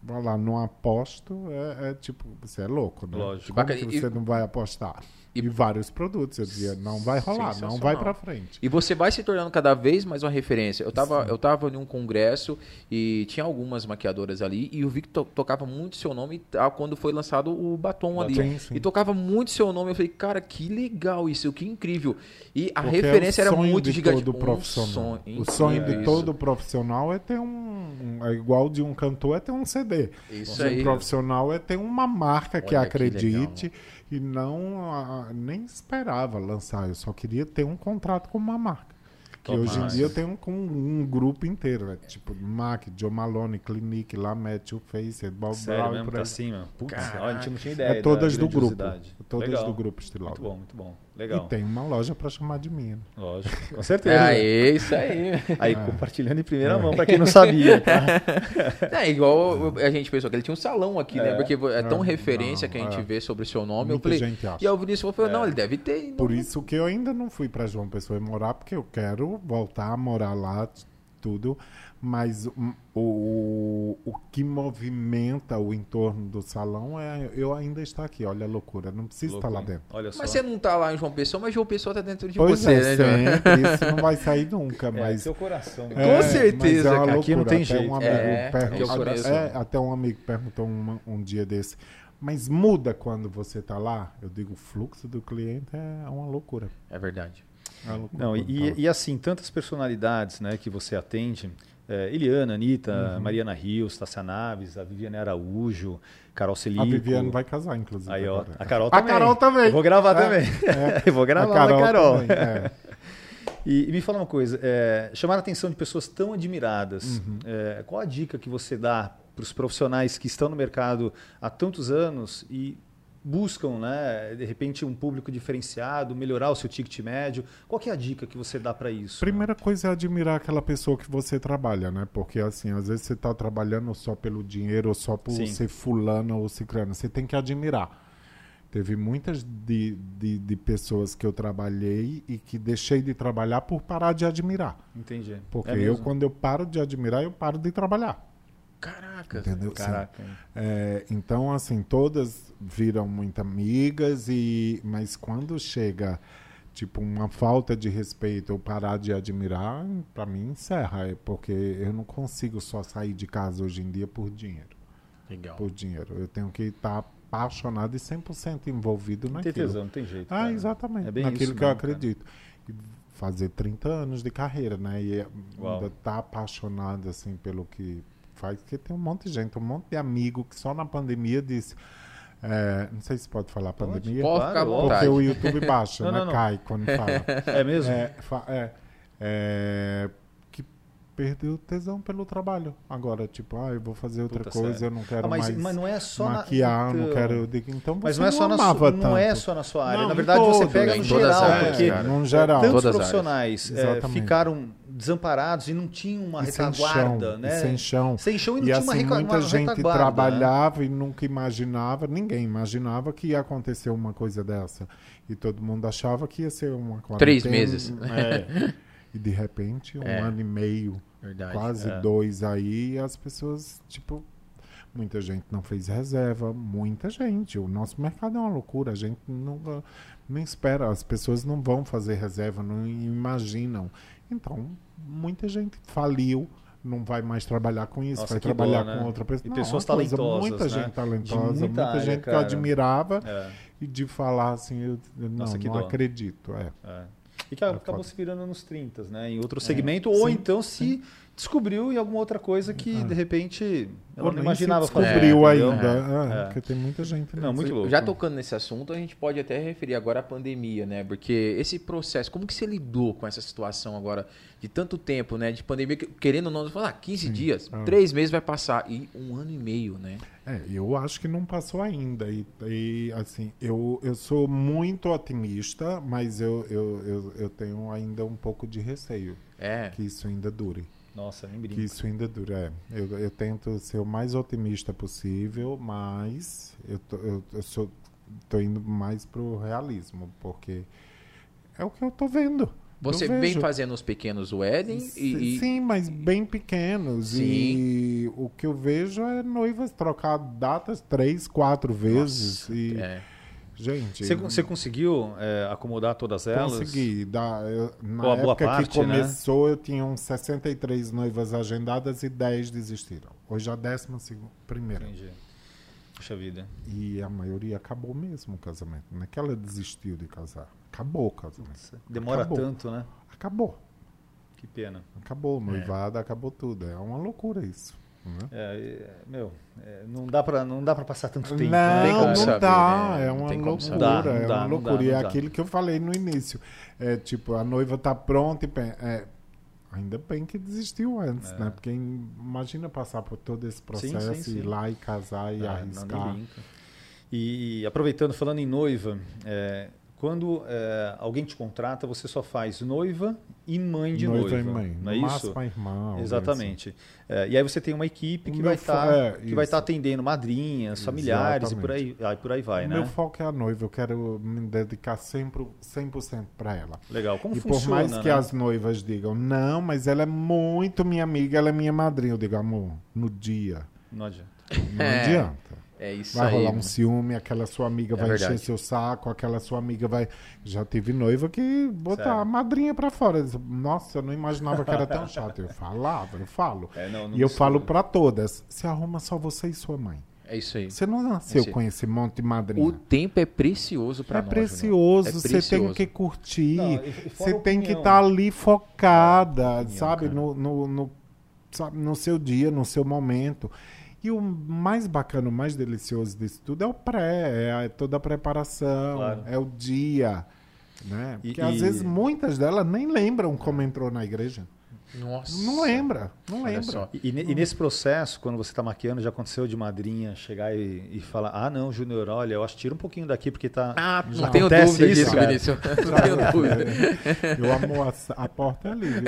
vai lá, não aposto, é, é tipo, você é louco, né? Lógico. Como Bacana. que E- você não vai apostar? E- E, vários produtos, eu dizia, não vai rolar, não vai para frente. E você vai se tornando cada vez mais uma referência. Eu tava, eu tava em um congresso e tinha algumas maquiadoras ali e eu vi que to- tocava muito seu nome ah, quando foi lançado o batom ali. Sim. E tocava muito seu nome. Eu falei, cara, que legal isso, que incrível. E a Porque referência é era muito gigante. Todo Um profissional. sonho o sonho de todo profissional é ter um, é igual de um cantor é ter um CD. Isso de aí. um profissional é ter uma marca que Olha que acredite e não ah, nem esperava lançar. Eu só queria ter um contrato com uma marca. Que Top hoje em dia eu tenho com um, grupo inteiro, né? tipo MAC, Joe Malone, Clinique, Lamet, Too Faced, Bob Sério Brown, mesmo, por tá assim, mano. Putz, olha, a gente não tinha ideia É todas da do grupo. Todas Legal. do grupo Estilal. Muito bom, muito bom. Legal. E tem uma loja para chamar de minha. né? Lógico, com certeza. É isso aí. *laughs* Aí compartilhando em primeira mão, pra quem não sabia. Tá? *laughs* É igual a gente pensou que ele tinha um salão aqui, né? É. Porque é tão É, referência não, que a gente é. vê sobre o seu nome. Muita eu falei, gente acha. e aí o Vinícius falou, É. não, ele deve ter. Por isso que eu ainda não fui para João Pessoa morar, porque eu quero voltar a morar lá, tudo. Mas o, o que movimenta o entorno do salão é eu ainda estar aqui. Olha a loucura, não preciso estar lá dentro. Olha só. Mas você não tá lá em João Pessoa, mas João Pessoa tá dentro de Pois você, é, né, sempre, isso não vai sair nunca, é, mas... seu coração. né? Com certeza, mas é uma cara, aqui não tem até jeito. Um amigo É, é até- é, um amigo perguntou um, um dia desse, mas muda quando você tá lá? Eu digo, o fluxo do cliente é uma loucura. É verdade. É uma loucura Não, e, e assim, tantas personalidades né, que você atende. É, Eliana, Anitta, Uhum. Mariana Rios, Tassia Naves, a Viviane Araújo, Carol Celico. A Viviane vai casar, inclusive. Aí, ó, a Carol A também. Carol também. Eu vou gravar É, também. é. *laughs* Eu vou gravar a Carol. também, é. *laughs* E, e me fala uma coisa, é, chamar a atenção de pessoas tão admiradas, Uhum. é, qual a dica que você dá para os profissionais que estão no mercado há tantos anos e buscam, né, de repente, um público diferenciado, melhorar o seu ticket médio? Qual que é a dica que você dá para isso? Primeira coisa é admirar aquela pessoa que você trabalha, né? Porque, assim, às vezes você tá trabalhando só pelo dinheiro ou só por Sim. ser fulano ou ciclano. Você tem que admirar. Teve muitas de, de, de pessoas que eu trabalhei e que deixei de trabalhar por parar de admirar. Entendi. Porque É eu, quando eu paro de admirar, eu paro de trabalhar. Caraca. Entendeu? Caraca. É, então, assim, todas viram muito amigas, e mas quando chega, tipo, uma falta de respeito ou parar de admirar, pra mim encerra. É porque eu não consigo só sair de casa hoje em dia por dinheiro. Legal. Por dinheiro. Eu tenho que estar apaixonado e 100% envolvido Tem naquilo. tesão, não tem jeito. Ah, cara. exatamente. É bem naquilo isso que eu cara. acredito. E fazer 30 anos de carreira, né? E Uau. ainda tá apaixonado, assim, pelo que faz. Porque tem um monte de gente, um monte de amigo que só na pandemia disse... é, não sei se pode falar Pode, pandemia. Pode ficar óbvio. vontade. Porque o YouTube baixa, Não, né? não, não. Cai quando fala. *laughs* É mesmo? É, fa- é, perdeu tesão pelo trabalho. Agora, tipo, ah, eu vou fazer outra Puta, coisa, sério. eu não quero Ah, mas, mais mas não é só maquiar, na, não então, quero. Eu digo, então você Mas não é só na amava sua, não é só na sua área. Não, na verdade, você todas, pega em no geral, áreas, porque cara. num geral. tantos Todas as profissionais é, ficaram desamparados e não tinham uma E sem retaguarda, chão, né? sem chão. Sem chão e não E tinha uma, assim, reca- muita uma gente retaguarda. né? trabalhava e nunca imaginava, ninguém imaginava que ia acontecer uma coisa dessa. E todo mundo achava que ia ser uma quarentena. Três meses. É. *laughs* E de repente, um É. ano e meio Verdade. quase É. dois aí, e as pessoas, tipo, muita gente não fez reserva, muita gente. O nosso mercado é uma loucura, a gente não, não espera, as pessoas não vão fazer reserva, não imaginam. Então, muita gente faliu. Não vai mais trabalhar com isso, Nossa, vai trabalhar dó, né? com outra pessoa. E Não, pessoas uma coisa, talentosas, Muita né? gente talentosa, De muita muita área, gente que eu admirava É, e de falar assim, eu, eu não, Nossa, que não dó. acredito. É. é. E que É acabou se virando nos 30, né? Em outro segmento, ou sim, então se descobriu em alguma outra coisa que, Ah. de repente, ela Ou não imaginava se fazer. descobriu ainda. É, É, é. Porque tem muita gente. Não, muito louco. Já tocando nesse assunto, a gente pode até referir agora à pandemia, né? Porque esse processo, como que você lidou com essa situação agora de tanto tempo, né? De pandemia, que- querendo ou não, você fala, ah, 15 dias, Ah. três meses vai passar e um ano e meio, né? É, eu acho que não passou ainda. E, e, assim, eu, eu sou muito otimista, mas eu, eu, eu, eu tenho ainda um pouco de receio É. que isso ainda dure. Nossa, nem Que brinco. isso ainda dure. É. Eu, eu tento ser o mais otimista possível, mas eu, tô, eu, eu sou, tô indo mais pro realismo, porque é o que eu tô vendo. Você Eu vem vejo. fazendo os pequenos weddings e, e- Sim, mas bem pequenos. Sim. E o que eu vejo é noivas trocar datas três, quatro vezes. Nossa, e, é. Gente, Você, conseguiu é, acomodar todas elas? consegui. Dar, eu- na Ou a época parte, que né? começou, eu tinha uns 63 noivas agendadas e 10 desistiram. Hoje a décima segunda, primeira. Entendi. Puxa vida. E a maioria acabou mesmo o casamento. Não é que ela desistiu de casar. Acabou o casamento. Demora Acabou. tanto, né? Acabou. Que pena. Acabou. Noivada, acabou tudo. É uma loucura isso. Né? É, é, meu, é, não dá pra não dá para passar tanto tempo. Não, né, não saber, dá. né? É Não uma loucura. Não dá, é não uma loucura. não e é aquilo que eu falei no início. É tipo, a noiva tá pronta e pen- é, ainda bem que desistiu antes, né? Porque imagina passar por todo esse processo sim, e ir sim. lá e casar e Ah, não, arriscar. brinca. E, aproveitando, falando em noiva, é, quando é, alguém te contrata, você só faz noiva e mãe de noiva. e mãe. Não é isso? máximo a irmã. assim. Exatamente. É, e aí você tem uma equipe O que vai fo- estar é, que vai estar atendendo madrinhas, familiares e por aí, aí por aí vai, o né? meu foco é a noiva. Eu quero me dedicar sempre 100% para ela. Legal. Como e funciona? por mais que né? as noivas digam, não, mas ela é muito minha amiga, ela é minha madrinha. Eu digo, amor, no dia. Não adianta. Não É. adianta. É isso Vai aí. rolar um ciúme, aquela sua amiga É vai verdade. encher seu saco, aquela sua amiga vai. Já tive noiva que botar Sério? a madrinha pra fora. Nossa, eu não imaginava que era tão *laughs* chato. Eu falava, eu falo. É, não, não e eu falo pra todas: se arruma só você e sua mãe. É isso aí. Você não nasceu Esse- com esse monte de madrinha. O tempo é precioso para É nós. precioso, Júnior. É você tem precioso. que curtir, Não, você tem que opinião. estar ali focada, opinião, sabe, no, no, no- sabe, no seu dia, no seu momento. E o mais bacana, o mais delicioso disso tudo é o pré, é a- toda a preparação, Claro. é o dia. Né? E- Porque às e- vezes muitas delas nem lembram como entrou na igreja. Nossa. Não lembra, não Olha lembra. só. E, e e nesse processo, quando você está maquiando, já aconteceu de madrinha chegar e, e falar: Ah, não, Júnior, olha, eu acho que tira um pouquinho daqui porque tá. Ah, não Já tenho dúvida isso, disso, cara? Vinícius. *laughs* Não tenho dúvida. Eu amo a, a porta é ali. viu?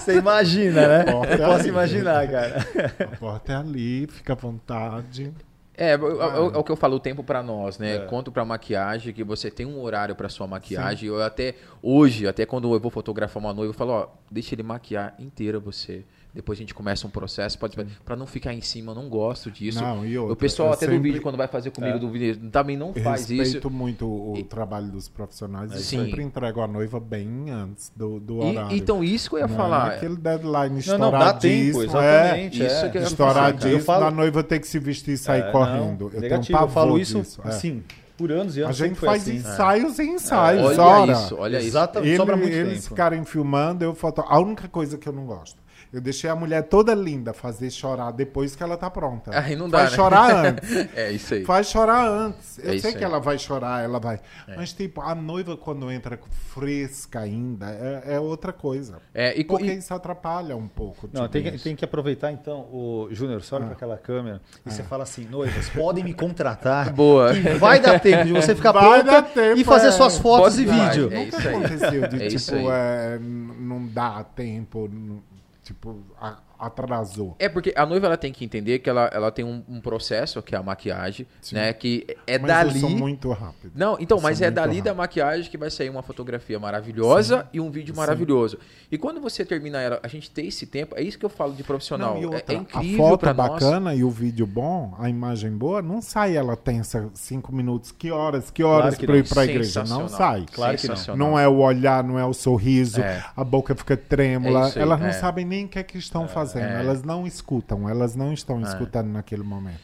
Você imagina, né? Porta Eu posso ali. imaginar, cara. A porta é ali, fica à vontade. É, é, é o- que eu falo, o tempo pra nós, né? É. Quanto pra maquiagem, que você tem um horário pra sua maquiagem. Eu até, hoje, até quando eu vou fotografar uma noiva, eu falo, ó, deixa ele maquiar inteira você. Depois a gente começa um processo, pode pra não ficar em cima, eu não gosto disso. Não, e outra, o pessoal eu até do sempre- vídeo, quando vai fazer comigo É. do vídeo, também não Eu faz respeito isso. muito o E- trabalho dos profissionais. Eu Sim. sempre entrego a noiva bem antes do, do E- horário. então, isso que eu ia Não é falar. Aquele deadline Não, não, dá tempo, estouradíssimo. exatamente. é, Isso é. que eu estouradíssimo, Eu falo- da noiva ter que se vestir e sair É, correndo. não, eu negativo, tenho um eu falo isso disso, é. assim, por anos e A anos. gente sempre foi faz assim. ensaios e ensaios, Olha ora. isso, olha isso. Exatamente, Ele- sobra muito eles tempo. ficarem filmando, eu foto. A única coisa que eu não gosto. Eu deixei a mulher toda linda fazer chorar depois que ela tá pronta. Aí não dá, Faz né? chorar *laughs* antes. É isso aí. Faz chorar antes. Eu É sei que aí. ela vai chorar, ela vai. É. Mas, tipo, a noiva, quando entra fresca ainda, é, é outra coisa. É, e, Porque e- isso atrapalha um pouco. Não, tipo tem que, tem que aproveitar então, o Júnior, você olha Ah. para aquela câmera e você fala assim, noivas, podem me contratar. *laughs* Boa. vai dar tempo de você ficar Vai pronta tempo, e fazer é. suas fotos Pode e vai, vídeo. é Nunca isso aí. aconteceu de, *laughs* É isso tipo, aí. é, n- não dá tempo, n- tipo, a, atrasou. É porque a noiva ela tem que entender que ela, ela tem um, um processo, que é a maquiagem, Sim. né? Que é Mas dali. eu muito rápido. Não, então, Eu mas é dali rápido. da maquiagem que vai sair uma fotografia maravilhosa e um vídeo maravilhoso. E quando você termina ela, a gente tem esse tempo, é isso que eu falo de profissional. Não, É- outra, é, incrível a foto pra nós. bacana e o vídeo bom, a imagem boa, não sai ela tensa cinco minutos. Que horas, que horas Claro pra ir não. pra igreja? Não sai. Claro que não. Não é o olhar, não é o sorriso, É. a boca fica trêmula. É elas não é. sabem nem o que é que estão fazendo. É. Elas não escutam, elas não estão escutando naquele momento.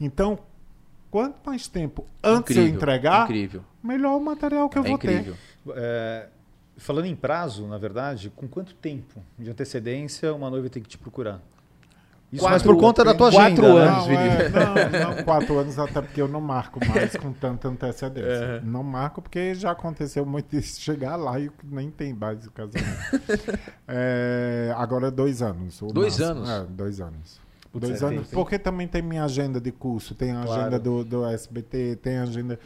Então, quanto mais tempo antes de eu Incrível, entregar, Incrível. melhor o material que eu É vou incrível. É, falando em prazo, na verdade, com quanto tempo de antecedência uma noiva tem que te procurar? Isso Quatro- mas por conta da tua quatro agenda. né? anos. Não, é, não, *laughs* não, quatro anos, até porque eu não marco mais com tanta antecedência. Não marco porque já aconteceu muito isso, *laughs* chegar lá e nem tem mais o casamento. *laughs* É, agora dois anos. o Dois máximo. anos? É, dois anos. Putz, dois é, anos. tem- tem- Porque também tem minha agenda de curso, tem a Claro. agenda do, do SBT, tem a agenda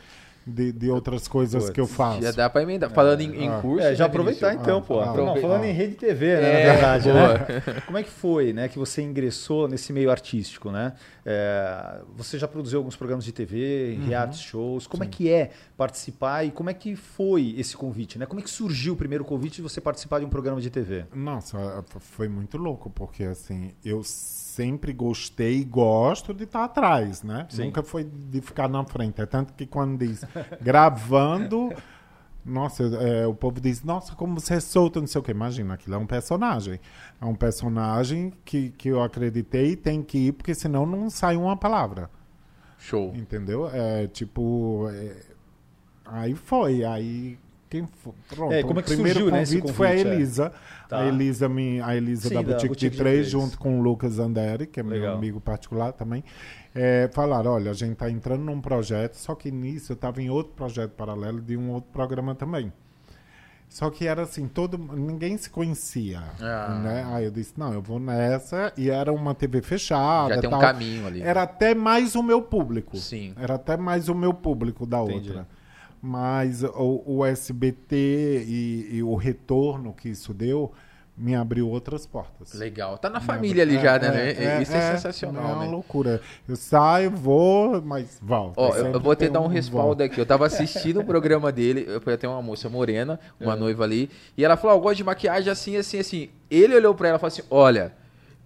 de, de outras coisas Putz, que eu faço. Já dá pra emendar. Falando em, em Ah. curso. É, já né, aproveitar Vinícius? então, Ah, pô. ah, Não, aproveitar. falando em rede TV, né, É, na verdade, boa. né? *laughs* Como é que foi, né, que você ingressou nesse meio artístico, né? É, você já produziu alguns programas de TV, Uhum. reality shows. Como é que é participar e como é que foi esse convite, né? Como é que surgiu o primeiro convite de você participar de um programa de TV? Nossa, foi muito louco, porque assim, eu sempre gostei e gosto de estar atrás, né? Sim. Nunca foi de ficar na frente. É tanto que quando diz *laughs* gravando, nossa, é, o povo diz, nossa, como você é solto, não sei o que. Imagina, aquilo é um personagem. É um personagem que, que eu acreditei tem que ir, porque senão não sai uma palavra. Show. Entendeu? É tipo. é, aí foi. Aí. Quem foi? Pronto. É, como é o que primeiro surgiu, né, esse convite foi a convite, é? Elisa. Tá. A Elisa, a Elisa Sim, da da Boutique, Boutique de de 3, Três. junto com o Lucas Anderi, que é Legal. meu amigo particular também. É, falaram: olha, a gente tá entrando num projeto, só que nisso eu estava em outro projeto paralelo de um outro programa também. Só que era assim, todo ninguém se conhecia. Ah. Né? Aí eu disse, não, eu vou nessa. E era uma TV fechada. Já tem um tal. caminho ali. Era até mais o meu público. Sim. Era até mais o meu público da Entendi. outra. Mas o, o SBT e, e o retorno que isso deu me abriu outras portas. Legal. Tá na família ali já, né? Isso é, sensacional, É uma né? loucura. Eu saio, vou, mas volto. Ó, eu, Sempre eu vou até tem dar um volta. respaldo aqui. Eu tava assistindo o programa dele, eu até uma moça morena, É. uma noiva ali, e ela falou: "Ó, eu gosto de maquiagem assim, assim, assim. Ele olhou pra ela e falou assim: Olha,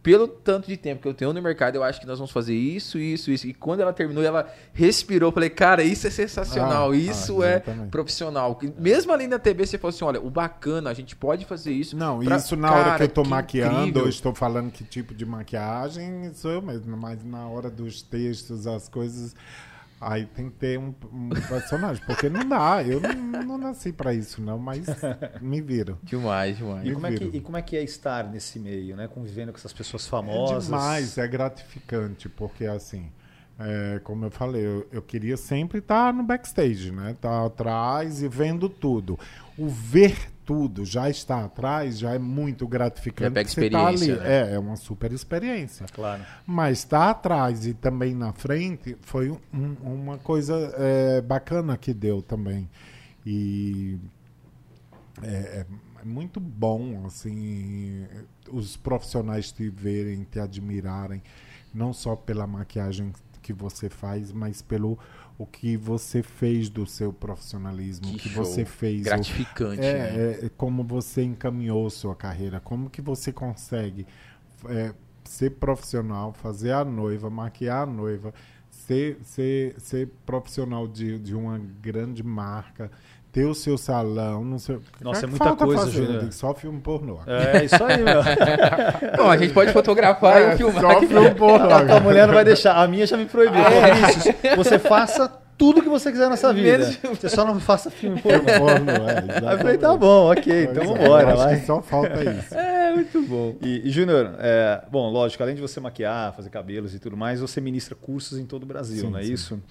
pelo tanto de tempo que eu tenho no mercado, eu acho que nós vamos fazer isso, isso, isso. E quando ela terminou, ela respirou. Falei, cara, isso é sensacional, Ah, isso ah, é profissional. Mesmo ali na TV, você falou assim: olha, o bacana, a gente pode fazer isso. Não, pra- isso na hora Cara, que eu tô que maquiando, incrível. eu estou falando que tipo de maquiagem, sou eu mesmo. Mas na hora dos textos, as coisas, aí tem que ter um, um personagem. Porque não dá, eu não, não nasci pra isso não, mas me viro. *laughs* Demais, demais. E como, é que, e como é que é estar nesse meio, né? Convivendo com essas pessoas É famosas. demais, é gratificante, porque assim, é, como eu falei, eu, eu queria sempre estar no backstage, né? Estar atrás e vendo tudo. O ver tudo, já estar atrás, já é muito gratificante. Já pega porque você tá experiência, ali. né? É, é uma super experiência. Claro. Mas estar atrás e também na frente foi um- uma coisa é, bacana que deu também. E é, é- é muito bom, assim, os profissionais te verem, te admirarem, não só pela maquiagem que você faz, mas pelo o que você fez do seu profissionalismo, o Que que você fez, o- Gratificante, né? é, é, como você encaminhou sua carreira, como que você consegue é, ser profissional, fazer a noiva, maquiar a noiva, ser, ser, ser profissional de, de uma grande marca, ter o seu salão, não sei. Nossa, O que é muita coisa, fazer? Júnior. Digo, Só filme pornô. É isso aí, meu. *laughs* Bom, a gente pode fotografar e filmar. só que- filme pornô. A tua mulher não vai deixar. A minha já me proibiu. Falou, Vinícius, você faça tudo que você quiser nessa vida. Menos- Você só não faça filme pornô. Filme pornô, é, Aí eu falei, tá bom, ok, então Pois é, vambora, acho vai. só falta isso. *laughs* É, muito bom. E, e Júnior, é, bom, lógico, além de você maquiar, fazer cabelos e tudo mais, você ministra cursos em todo o Brasil, Sim, não é sim. isso?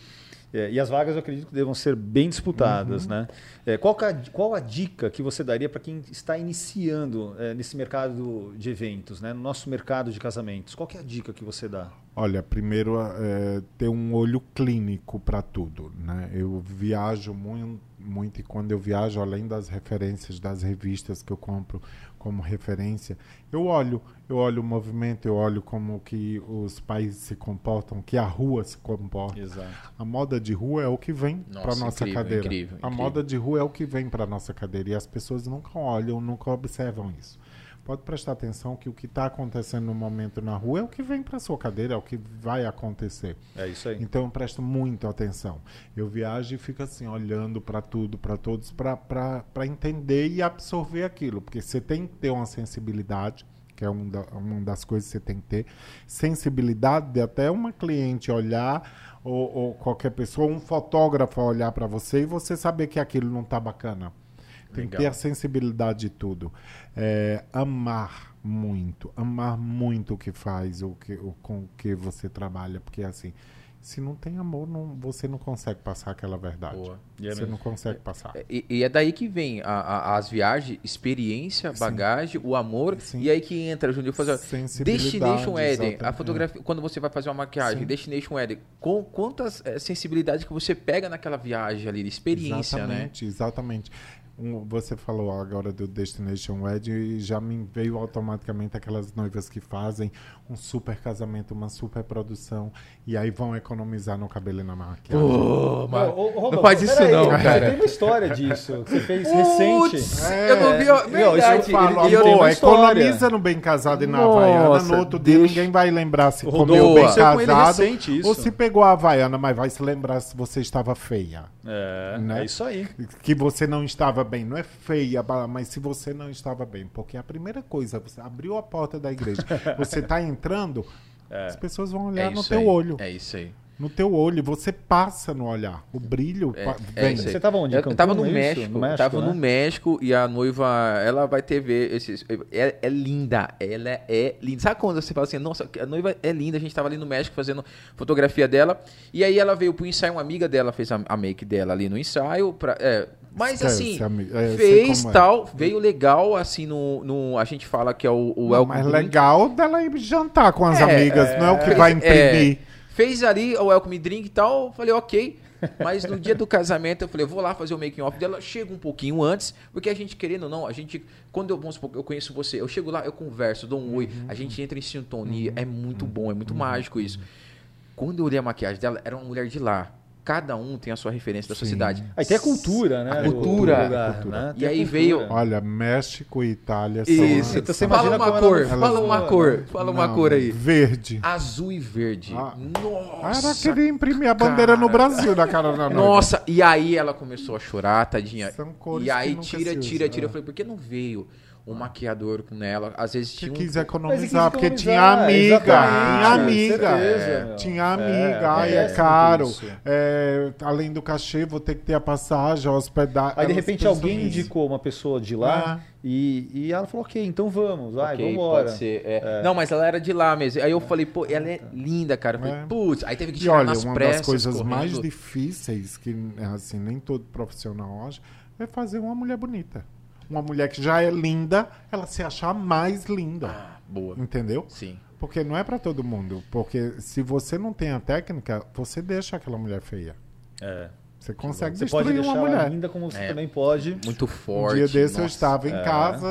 É, e as vagas eu acredito que devam ser bem disputadas, Uhum. né? É, qual, a, qual a dica que você daria para quem está iniciando é, nesse mercado de eventos, né? no nosso mercado de casamentos? Qual é a dica que você dá? Olha, primeiro é, ter um olho clínico para tudo, né? Eu viajo muito, muito e quando eu viajo, além das referências das revistas que eu compro como referência, eu olho, eu olho o movimento, eu olho como que os países se comportam, que a rua se comporta. Exato. A moda de rua é o que vem para nossa incrível, cadeira. incrível, a incrível. moda de rua é o que vem para nossa cadeira e as pessoas nunca olham, nunca observam isso. Pode prestar atenção que o que está acontecendo no momento na rua é o que vem para sua cadeira, é o que vai acontecer. É isso aí. Então eu presto muita atenção. Eu viajo e fico assim, olhando para tudo, para todos, para entender e absorver aquilo. Porque você tem que ter uma sensibilidade, que é um da- uma das coisas que você tem que ter. Sensibilidade de até uma cliente olhar, ou, ou qualquer pessoa, um fotógrafo olhar para você e você saber que aquilo não está bacana. Tem que ter a sensibilidade de tudo. É, amar muito, amar muito o que faz, o que, o, com o que você trabalha, porque assim, se não tem amor, não, você não consegue passar aquela verdade. Boa. E é você mesmo. não consegue passar. E, e é daí que vem a- a- as viagens, experiência, Sim. bagagem, o amor. Sim. E aí que entra, Júnior, fazer Sensibilidade, Destination Eden, a fotografia, quando você vai fazer uma maquiagem, Sim. Destination Eden, com quantas eh, sensibilidades que você pega naquela viagem ali, de experiência, né? exatamente, exatamente. Um, você falou agora do Destination Wedding e já me veio automaticamente aquelas noivas que fazem um super casamento, uma super produção e aí vão economizar no cabelo e na maquiagem. Pô, mas- Ô, ô, não faz isso peraí, não, Você cara. teve uma história disso que você fez Putz, recente. É, eu não vi, Não, isso eu verdade. falo, e tem Amor, economiza no bem casado e na Nossa, Havaiana. No outro dia deixa- ninguém vai lembrar se Rodolfo, comeu bem ele casado recente isso. ou se pegou a Havaiana, mas vai se lembrar se você estava feia. É, Né? é isso aí. Que você não estava bem. Não é feia, mas se você não estava bem. Porque a primeira coisa, você abriu a porta da igreja, *laughs* você está entrando, as pessoas vão olhar É no teu aí, olho. É isso aí. No teu olho, você passa no olhar. O brilho É, é vem. Você tava onde? Em Eu, eu tava Cancún, no é isso? México, No México, tava né? no México e a noiva, ela vai ter ver esses. É, é linda, ela é linda. Sabe quando você fala assim, nossa, a noiva é linda, a gente tava ali no México fazendo fotografia dela. E aí ela veio pro ensaio, uma amiga dela fez a, a make dela ali no ensaio. Pra, é, mas Esquece, assim, amigo. É, fez é. tal, veio legal, assim, no, no. A gente fala que é o, o Não, welcome mas drink. legal dela ir jantar com as É, amigas, não é o que Fez- vai é, imprimir. fez ali o welcome drink e tal, falei, ok. Mas no dia do casamento eu falei, vou lá fazer o making off dela, chego um pouquinho antes, porque a gente querendo ou não, a gente quando eu vamos supor, eu conheço você, eu chego lá, eu converso, dou um oi, a gente entra em sintonia, é muito bom, é muito mágico isso. Quando eu olhei a maquiagem dela, era uma mulher de lá. Cada um tem a sua referência da sua Sim. cidade. Aí tem a cultura, né? A cultura. lugar, A cultura. né? E aí cultura. veio- Olha, México e Itália são... Isso. Então você fala uma cor, fala uma cor, né? fala uma Não, cor aí. Verde. Azul e verde. Ah. Nossa. Era querer imprimir a bandeira no cara. Brasil da cara da. Nossa, e aí ela começou a chorar, tadinha. São cores E aí que nunca tira, se tira, usa, tira. Eu é. falei, por que não veio um maquiador com ela? Às vezes Que tinha um... quis economizar, porque tinha amiga, tinha amiga. certeza, meu. Tinha amiga, É, ai, é, acontece caro. muito isso. É, além do cachê, vou ter que ter a passagem, a hospedagem. Aí de repente alguém nisso. indicou uma pessoa de lá e, e ela falou, ok, então vamos, vai, Ok, vamos embora. pode ser. é. Não, mas ela era de lá mesmo. Aí eu falei, pô, ela é linda, cara. Eu falei, É. putz, aí teve que E tirar olha, nas uma pressas. das coisas correndo. mais difíceis que assim nem todo profissional acha é fazer uma mulher bonita. Uma mulher que já é linda, ela se achar mais linda. Ah, boa. Entendeu? Sim. Porque não é pra todo mundo. Porque se você não tem a técnica, você deixa aquela mulher feia. É. Você consegue Você pode destruir deixar uma mulher. linda como você É. também pode. Muito Um forte. dia desse eu nossa. estava em É. casa,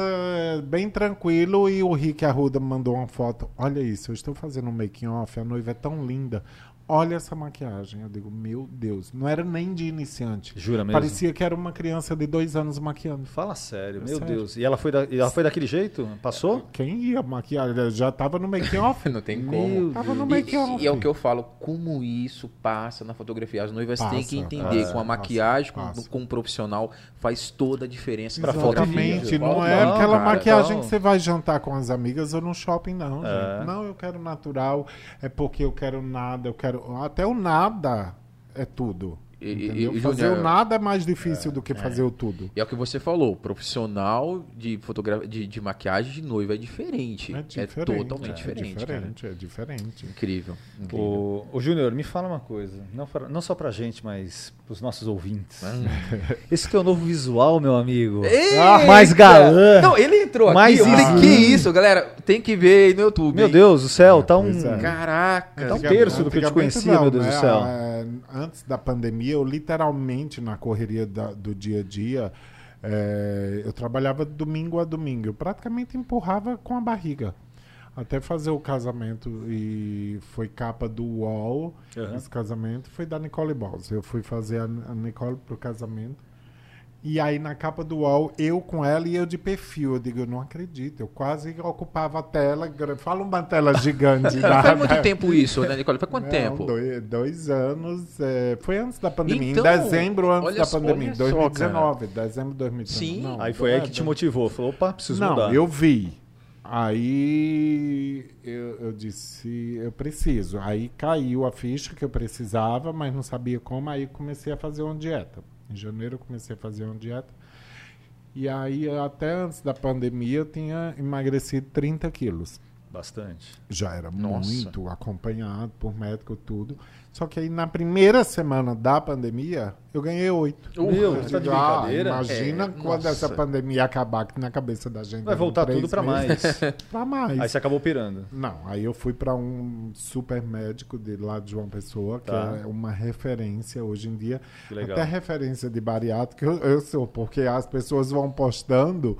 bem tranquilo, e o Rick Arruda me mandou uma foto. Olha isso, eu estou fazendo um making off, a noiva é tão linda. Olha essa maquiagem. Eu digo, meu Deus, não era nem de iniciante. Jura mesmo? Parecia que era uma criança de dois anos maquiando. Fala sério, meu Sério. Deus. E ela foi, da- e ela foi daquele jeito? Passou? Quem ia maquiar? Já estava no making off. *laughs* Não tem como. Meu Tava no E, making off. e é o que eu falo, como isso passa na fotografia. As noivas têm Passa, que entender passa, com a passa, maquiagem, com, passa. com um profissional, faz toda a diferença Pra e fotografia. Exatamente, não é Não, aquela cara, maquiagem então- que você vai jantar com as amigas ou no shopping, não, É. gente. Não, eu quero natural, é porque eu quero nada, eu quero. Até o nada é tudo. E- e- e, fazer o nada é mais difícil do que fazer o tudo. E é o que você falou, profissional de fotografia, de, de maquiagem de noiva é diferente. É É, diferente. totalmente é diferente, diferente, é diferente. cara. Incrível. incrível. Ô, ô Júnior, me fala uma coisa. Não, pra- não só pra gente, mas pros nossos ouvintes. Hum. *laughs* Esse teu novo visual, meu amigo. Eita! Mais galã. Não, ele entrou Mais aqui. Falei, que isso, galera? Tem que ver aí no YouTube. Meu hein? Deus do céu, tá um. É. Caraca. Tá um terço do que eu te conhecia, meu Deus do céu. É, Antes da pandemia, eu literalmente, na correria da- do dia a dia, é, eu trabalhava domingo a domingo. Eu praticamente empurrava com a barriga. Até fazer o casamento e foi capa do UOL. Aham. Esse casamento foi da Nicole Balls. Eu fui fazer a, a Nicole pro casamento. E aí na capa do UOL, eu com ela e eu de perfil. Eu digo, eu não acredito. Eu quase ocupava a tela. Fala uma tela gigante. *laughs* da- Faz muito tempo isso, né, Nicole? Faz quanto não, tempo? Dois, dois anos. é, foi antes da pandemia. Então, em dezembro antes olha da só- pandemia. olha só, 2019. dezembro de 2019. Sim. Não, Aí foi aí que te motivou. Falou, opa, preciso não, mudar. eu vi. Aí eu, eu disse, eu preciso. Aí caiu a ficha que eu precisava, mas não sabia como. Aí comecei a fazer uma dieta. Em janeiro eu comecei a fazer uma dieta. E aí, até antes da pandemia, eu tinha emagrecido 30 quilos. Bastante. Já era Nossa. muito acompanhado por médico, tudo. Só que aí na primeira semana da pandemia, eu ganhei oito. Uh, Meu, você tá de digo, ah, brincadeira? imagina É, quando nossa. essa pandemia acabar, que na cabeça da gente. Vai voltar tudo meses, mais. *laughs* Pra mais. Aí você acabou pirando. Não, aí eu fui para um super médico de lá de João Pessoa, que Tá. é uma referência hoje em dia. Que legal. Até referência de bariátrica eu, eu sou, porque as pessoas vão postando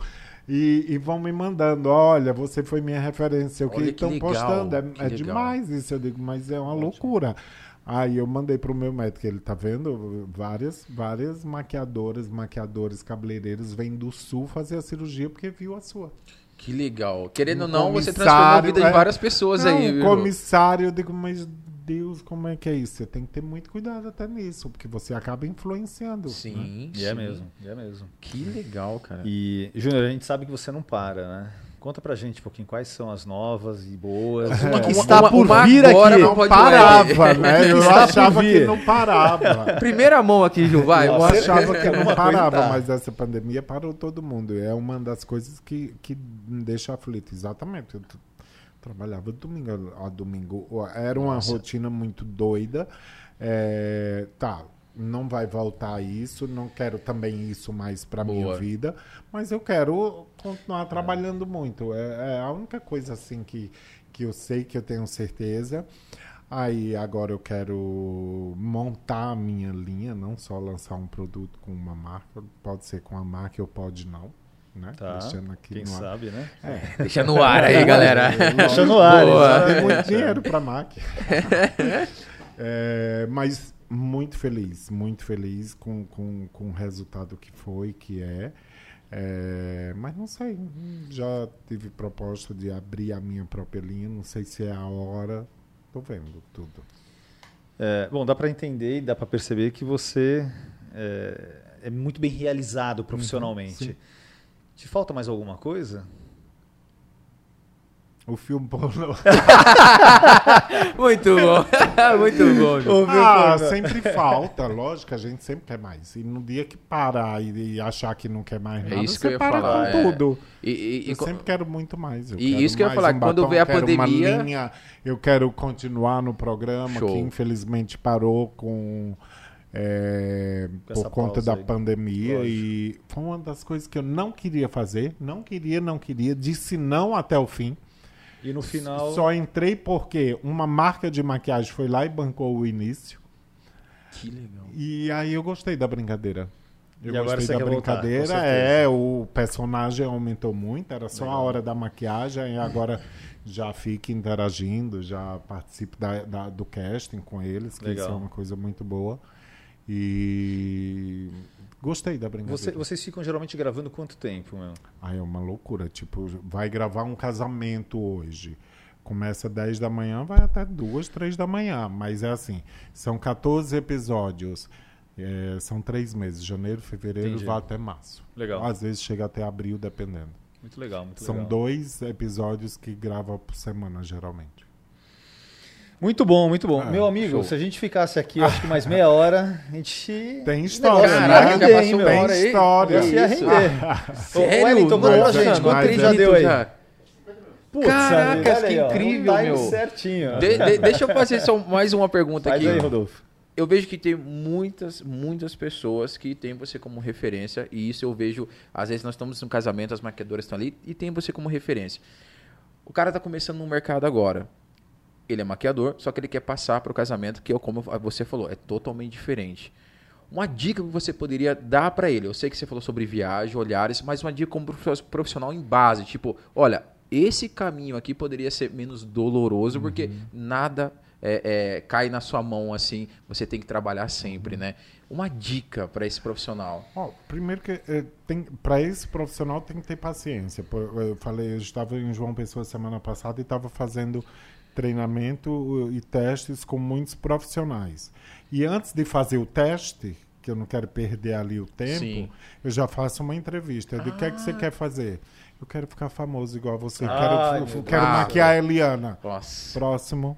e, e vão me mandando. Olha, você foi minha referência. O que estão postando? É, é demais isso. Eu digo, mas é uma loucura. Aí eu mandei pro meu médico, ele tá vendo? Várias, várias maquiadoras, maquiadores, cabeleireiros vêm do sul fazer a cirurgia porque viu a sua. Que legal. Querendo ou Um não, você transformou a vida de é. várias pessoas Não, aí. um viu? comissário, eu digo, mas Deus, como é que é isso? Você tem que ter muito cuidado até nisso, porque você acaba influenciando. né? Sim, E é sim. mesmo, e é mesmo. Que legal, cara. E, Júnior, a gente sabe que você não para, né? Conta pra gente um pouquinho quais são as novas e boas. Uma que que está uma- por uma vir agora aqui. não parava, ir. né? *laughs* Eu achava que não parava. *laughs* Primeira mão aqui, Ju, vai. Eu achava que não *laughs* parava, mas essa pandemia parou todo mundo. É uma das coisas que, que me deixa aflito. Exatamente. Eu trabalhava domingo a domingo. Era uma rotina muito doida. É, tá, não vai voltar isso. Não quero também isso mais para minha vida. Mas eu quero continuar trabalhando muito. É, é a única coisa assim que, que eu sei que eu tenho certeza. Aí agora eu quero montar a minha linha, não só lançar um produto com uma marca, pode ser com a marca ou pode não, né? Tá. Deixando aqui Quem no ar. sabe, né? *laughs* Deixa no ar aí, galera. Deixa no ar. Boa. Tem muito dinheiro para marca. *laughs* É, mas muito feliz, muito feliz com, com, com o resultado que foi, que é. É, mas não sei, já tive proposta de abrir a minha própria linha, não sei se é a hora, tô vendo tudo. É, bom, dá pra entender e dá pra perceber que você é, é muito bem realizado profissionalmente. sim. Te falta mais alguma coisa? O filme pornô. *laughs* Muito bom. *laughs* Muito bom, Ju. Ah, sempre falta, lógico, a gente sempre quer mais. E no dia que parar e, e achar que não quer mais É nada, isso que você eu ia para falar, com é. tudo. E, e- e Eu co- sempre quero muito mais. Eu E quero isso que eu ia falar, um quando batom, vê a pandemia- linha, eu quero continuar no programa, Show. que infelizmente parou com. É, por conta da aí. pandemia Lógico. e foi uma das coisas que eu não queria fazer, não queria, não queria, disse não até o fim. E no final. Só entrei porque uma marca de maquiagem foi lá e bancou o início. Que legal. E aí eu gostei da brincadeira. Eu E gostei da voltar, brincadeira. certeza. é, o personagem aumentou muito, era só a Legal. hora da maquiagem e agora já fico interagindo, já participo da, da- do casting com eles, que Legal. isso é uma coisa muito boa. E gostei da brincadeira. Você- vocês ficam geralmente gravando quanto tempo, meu? Ah, é uma loucura. Tipo, vai gravar um casamento hoje. Começa 10 da manhã, vai até 2, 3 da manhã. Mas é assim, são 14 episódios. É, são três meses, janeiro, fevereiro, Entendi. vai até março. Legal. Às vezes chega até abril, dependendo. Muito legal, muito são legal. dois episódios que grava por semana, geralmente. Muito bom, muito bom. Ah, Meu amigo, show. se a gente ficasse aqui, acho que mais meia hora, a gente. Tem história, Negócio ia Caraca, render, já hein, Tem hora aí. história. Negócio ia Isso. render. Sério? Wellington, gente, quanto já deu aí? já. Putz, Caracas, que aí, incrível, um meu. certinho. De- de- deixa eu fazer só mais uma pergunta Faz aqui. aí, Rodolfo. eu vejo que tem muitas, muitas pessoas que têm você como referência, e isso eu vejo, às vezes nós estamos no casamento, as maquiadoras estão ali, e tem você como referência. O cara está começando no mercado agora. Ele é maquiador, só que ele quer passar para o casamento, que é como você falou, é totalmente diferente. Uma dica que você poderia dar para ele, eu sei que você falou sobre viagem, olhares, mas uma dica como profissional em base, tipo, olha, esse caminho aqui poderia ser menos doloroso, porque Uhum. nada é, é, cai na sua mão assim, você tem que trabalhar sempre, né? Uma dica para esse profissional. Ó, primeiro que tem para esse profissional tem que ter paciência. Eu falei, eu estava em João Pessoa semana passada e estava fazendo treinamento uh, e testes com muitos profissionais. E antes de fazer o teste, que eu não quero perder ali o tempo, Sim. eu já faço uma entrevista. Eu digo, o que é que você quer fazer? Eu quero ficar famoso igual você. Ai, quero meu quero maquiar a Eliana. Nossa. Próximo.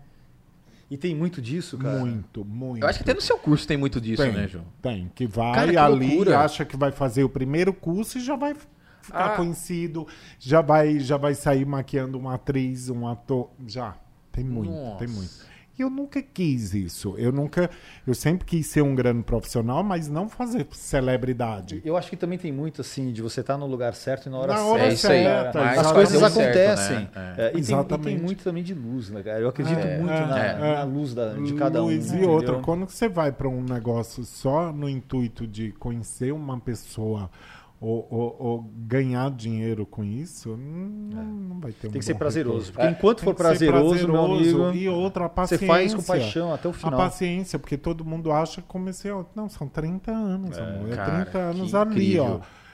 E tem muito disso, cara. Muito, muito. Eu acho que até no seu curso tem muito disso, Tem, né, João? Tem, que vai Cara, que ali, loucura. acha que vai fazer o primeiro curso e já vai ficar Ah. conhecido, já vai, já vai sair maquiando uma atriz, um ator. Já. Tem muito, Nossa. tem muito. E eu nunca quis isso. Eu nunca. Eu sempre quis ser um grande profissional, mas não fazer celebridade. Eu acho que também tem muito assim de você estar no lugar certo e na hora Na certa. hora É isso aí. certa, Mas As coisas certo, acontecem. né? É, e, tem, e tem Exatamente. muito também de luz, né, cara? Eu acredito É, muito é, na, é. na luz da- de cada um. Luz e entendeu? outra, quando você vai para um negócio só no intuito de conhecer uma pessoa ou, ou- ou ganhar dinheiro com isso, não, não vai ter um Tem que ser prazeroso. Porque enquanto Tem for ser prazeroso, meu amigo, e outra a você paciência. faz com paixão até o A final. paciência, porque todo mundo acha que comecei. Não, são 30 anos, amor. É cara, 30 anos ali, incrível. ó.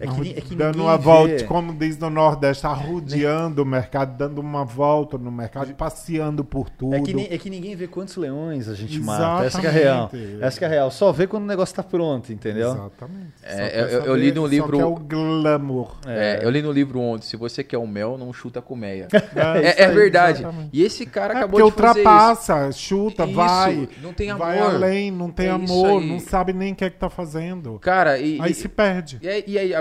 É que, é que dando uma vê. volta, como diz no Nordeste, arrodeando o mercado, dando uma volta no mercado, passeando por tudo. É que, é que ninguém vê quantos leões a gente mata. Essa que é a real. Exatamente. Essa que é a real. Só vê quando o negócio tá pronto, entendeu? Exatamente. É, Só eu- eu saber- li no só livro- quer o glamour. É, eu li no livro ontem, se você quer o mel, não chuta a colmeia. É, *laughs* É, isso é aí, verdade. exatamente. E esse cara É acabou de fazer isso. ultrapassa, chuta, Isso, vai. não tem Vai amor. além, não tem É isso amor, aí. não sabe nem o que é que tá fazendo. Cara, e, Aí e- se perde. E aí, e aí,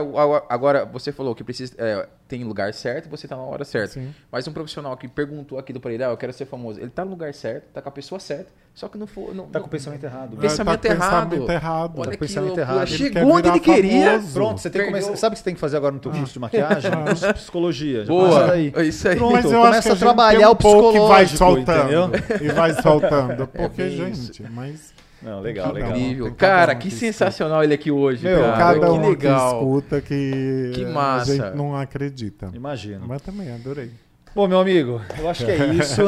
agora você falou que precisa é, tem lugar certo, você tá na hora certa. Sim. Mas um profissional que perguntou aquilo pra ele, ah, eu quero ser famoso, ele tá no lugar certo, tá com a pessoa certa, só que não for, não, Tá com o pensamento errado. É, pensamento tá errado. pensamento errado. Olha Tá pensamento errado. Ele Chegou onde ele queria. famoso. Pronto, você tem que começar. Sabe o que você tem que fazer agora no teu curso de maquiagem? Curso de psicologia. Boa. daí. É isso aí. Pronto, Mas eu começa acho que a trabalhar um o pouco que vai psicológico, soltando. entendeu? E vai *laughs* soltando. Porque, bem isso. gente, mas Não, legal, legal. Incrível. Cara, um que que sensacional ele aqui hoje, Meu, cara. cada que um que legal. escuta que, Que a massa. gente não acredita. Imagino. Mas também adorei. Bom, meu amigo, eu acho que é *laughs* isso.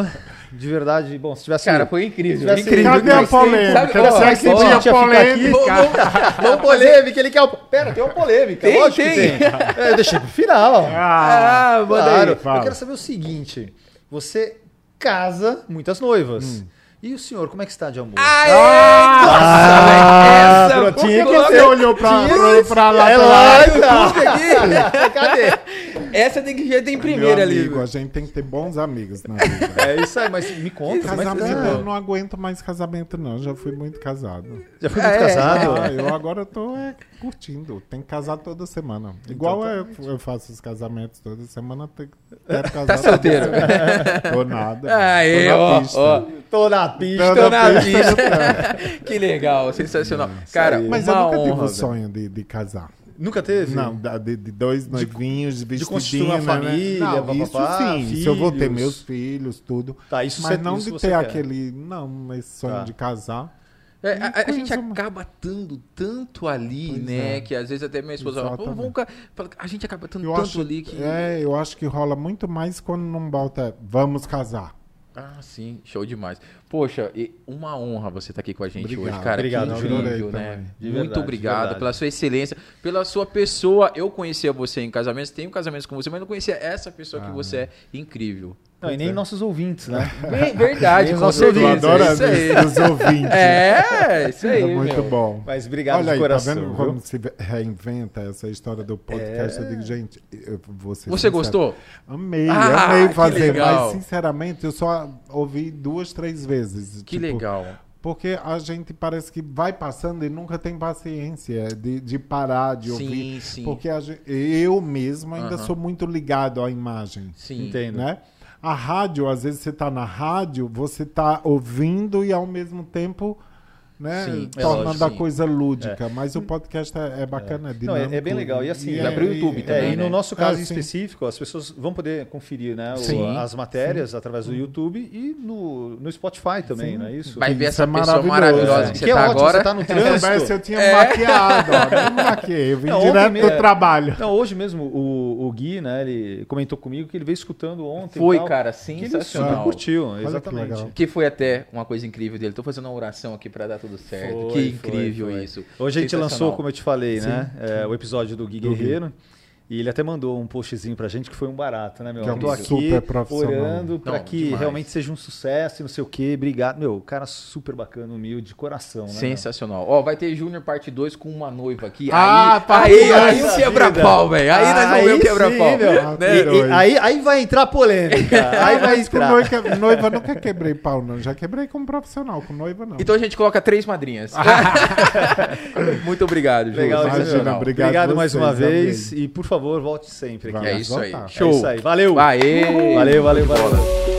De verdade, bom, se tivesse. Cara, foi incrível. Se tivesse- incrível. Cadê a polêmica? Sabe- Quero ó, tinha ficar polêmica. aqui. Não polêmica, ele quer o. Pera, tem uma polêmica. Tem, lógico tem. que tem. É, Eu deixei pro final. Ah, manda claro. Eu quero saber o seguinte: você casa muitas noivas. E o senhor, como é que está de amor? Aê! Ah, Nossa, velho, pronto, tinha essa... que Você olhou pra, pra, pra lá. É lá. lógico. Cadê? Essa tem que já tem primeira ali. amigo, a gente tem que ter bons amigos na *laughs* vida. É isso aí, mas me conta. é Casamento, você- eu não aguento mais casamento, não. Já fui muito casado. Já foi muito É, casado? Ah, eu agora tô é, curtindo. Tem que casar toda semana. Igual eu, eu faço os casamentos toda semana. Tenho, quero casar Tá solteiro? *laughs* Tô nada. Aê, tô na ó, pista. ó. Tô na pista. Tô Tô na pista. pista. *laughs* que legal, sensacional. Cara, Mas eu nunca honra, tive o sonho de, de casar. Nunca teve? Não, de, de dois noivinhos, de constituir uma vestidinho, né? família, Não, isso papapá, sim. Se eu vou ter filhos. meus filhos, tudo. Tá, isso Mas você- não isso de ter aquele... Não, esse sonho Tá. de casar. É, a, a gente mano. acaba estando tanto ali, Pois né? é. Que às vezes até minha esposa fala, vamos, a gente acaba estando tanto acho, ali que. é, eu acho que rola muito mais quando não bota vamos casar. Ah, sim, show demais. Poxa, uma honra você estar aqui com a gente Obrigado. hoje, cara. Obrigado, que incrível, né? também. De Muito verdade, obrigado verdade. pela sua excelência, pela sua pessoa. Eu conhecia você em casamentos, tenho casamentos com você, mas não conhecia essa pessoa que Ah. você é incrível. Não, e nem nossos ouvintes, né? *laughs* Verdade, Nem com os certeza. Eu adoro é isso aí. os ouvintes. *laughs* É, isso aí. É muito meu. bom. Mas obrigado Olha de aí, coração. tá vendo viu? como se reinventa essa história do podcast? Eu digo, gente, eu vou ser Você sincero. gostou? Amei, Ah, amei fazer, mas sinceramente eu só ouvi duas, três vezes. Que tipo, legal. Porque a gente parece que vai passando e nunca tem paciência de, de parar de Sim, ouvir. sim. Porque a gen- eu mesmo ainda sou muito ligado à imagem. Sim. Entendo. Né? A rádio, às vezes você está na rádio, você está ouvindo e ao mesmo tempo né? Sim, é tornando lógico, a sim. coisa lúdica. Mas o podcast é, é bacana, é Não, dinâmico. é, é bem legal. E assim, Vai pro YouTube É, também, e no né? nosso caso É, em sim. específico, as pessoas vão poder conferir né, o- Sim, as matérias através do YouTube e no, no Spotify também, Sim. não é isso? Vai ver Isso essa é pessoa maravilhoso. maravilhosa É. que Que você é tá ótimo, agora. você tá no *laughs* eu trânsito. eu tinha É. maquiado, ó. Nem me maquiei. Eu vim Não, direto do trabalho. Não, hoje mesmo o, o Gui, né, ele comentou comigo que ele veio escutando ontem. Foi, tal, cara, que ele sensacional. super curtiu, que exatamente. legal. Que foi até uma coisa incrível dele. Tô fazendo uma oração aqui pra dar tudo certo. Foi, que foi, incrível foi. isso. Hoje a gente lançou, como eu te falei, Sim, né? é, o episódio do Gui Gui. E ele até mandou um postzinho pra gente que foi um barato, né, meu? Que é um Tô aqui super profissional. orando pra Não, que demais. realmente seja um sucesso e não sei o quê. Obrigado. Meu, cara super bacana, humilde, de coração, né? meu? Sensacional. Ó, vai ter Júnior parte 2 com uma noiva aqui. Ah, aí, parte aí, aí o quebra-pau, velho. Aí nós vamos ver o Aí quebra-pau. né? Aí, aí vai entrar polêmica. *laughs* Aí vai entrar. noiva, noiva nunca quebrei pau, não. Já quebrei como profissional, com noiva não. Então a gente coloca três madrinhas. *laughs* Muito obrigado, Júnior. Legal, Imagina, Sensacional. obrigado Obrigado mais uma amém. vez. E por favor, volte sempre aqui. Vai. É isso aí. voltar. Show. É isso aí. Valeu. Aê! Valeu, valeu, valeu.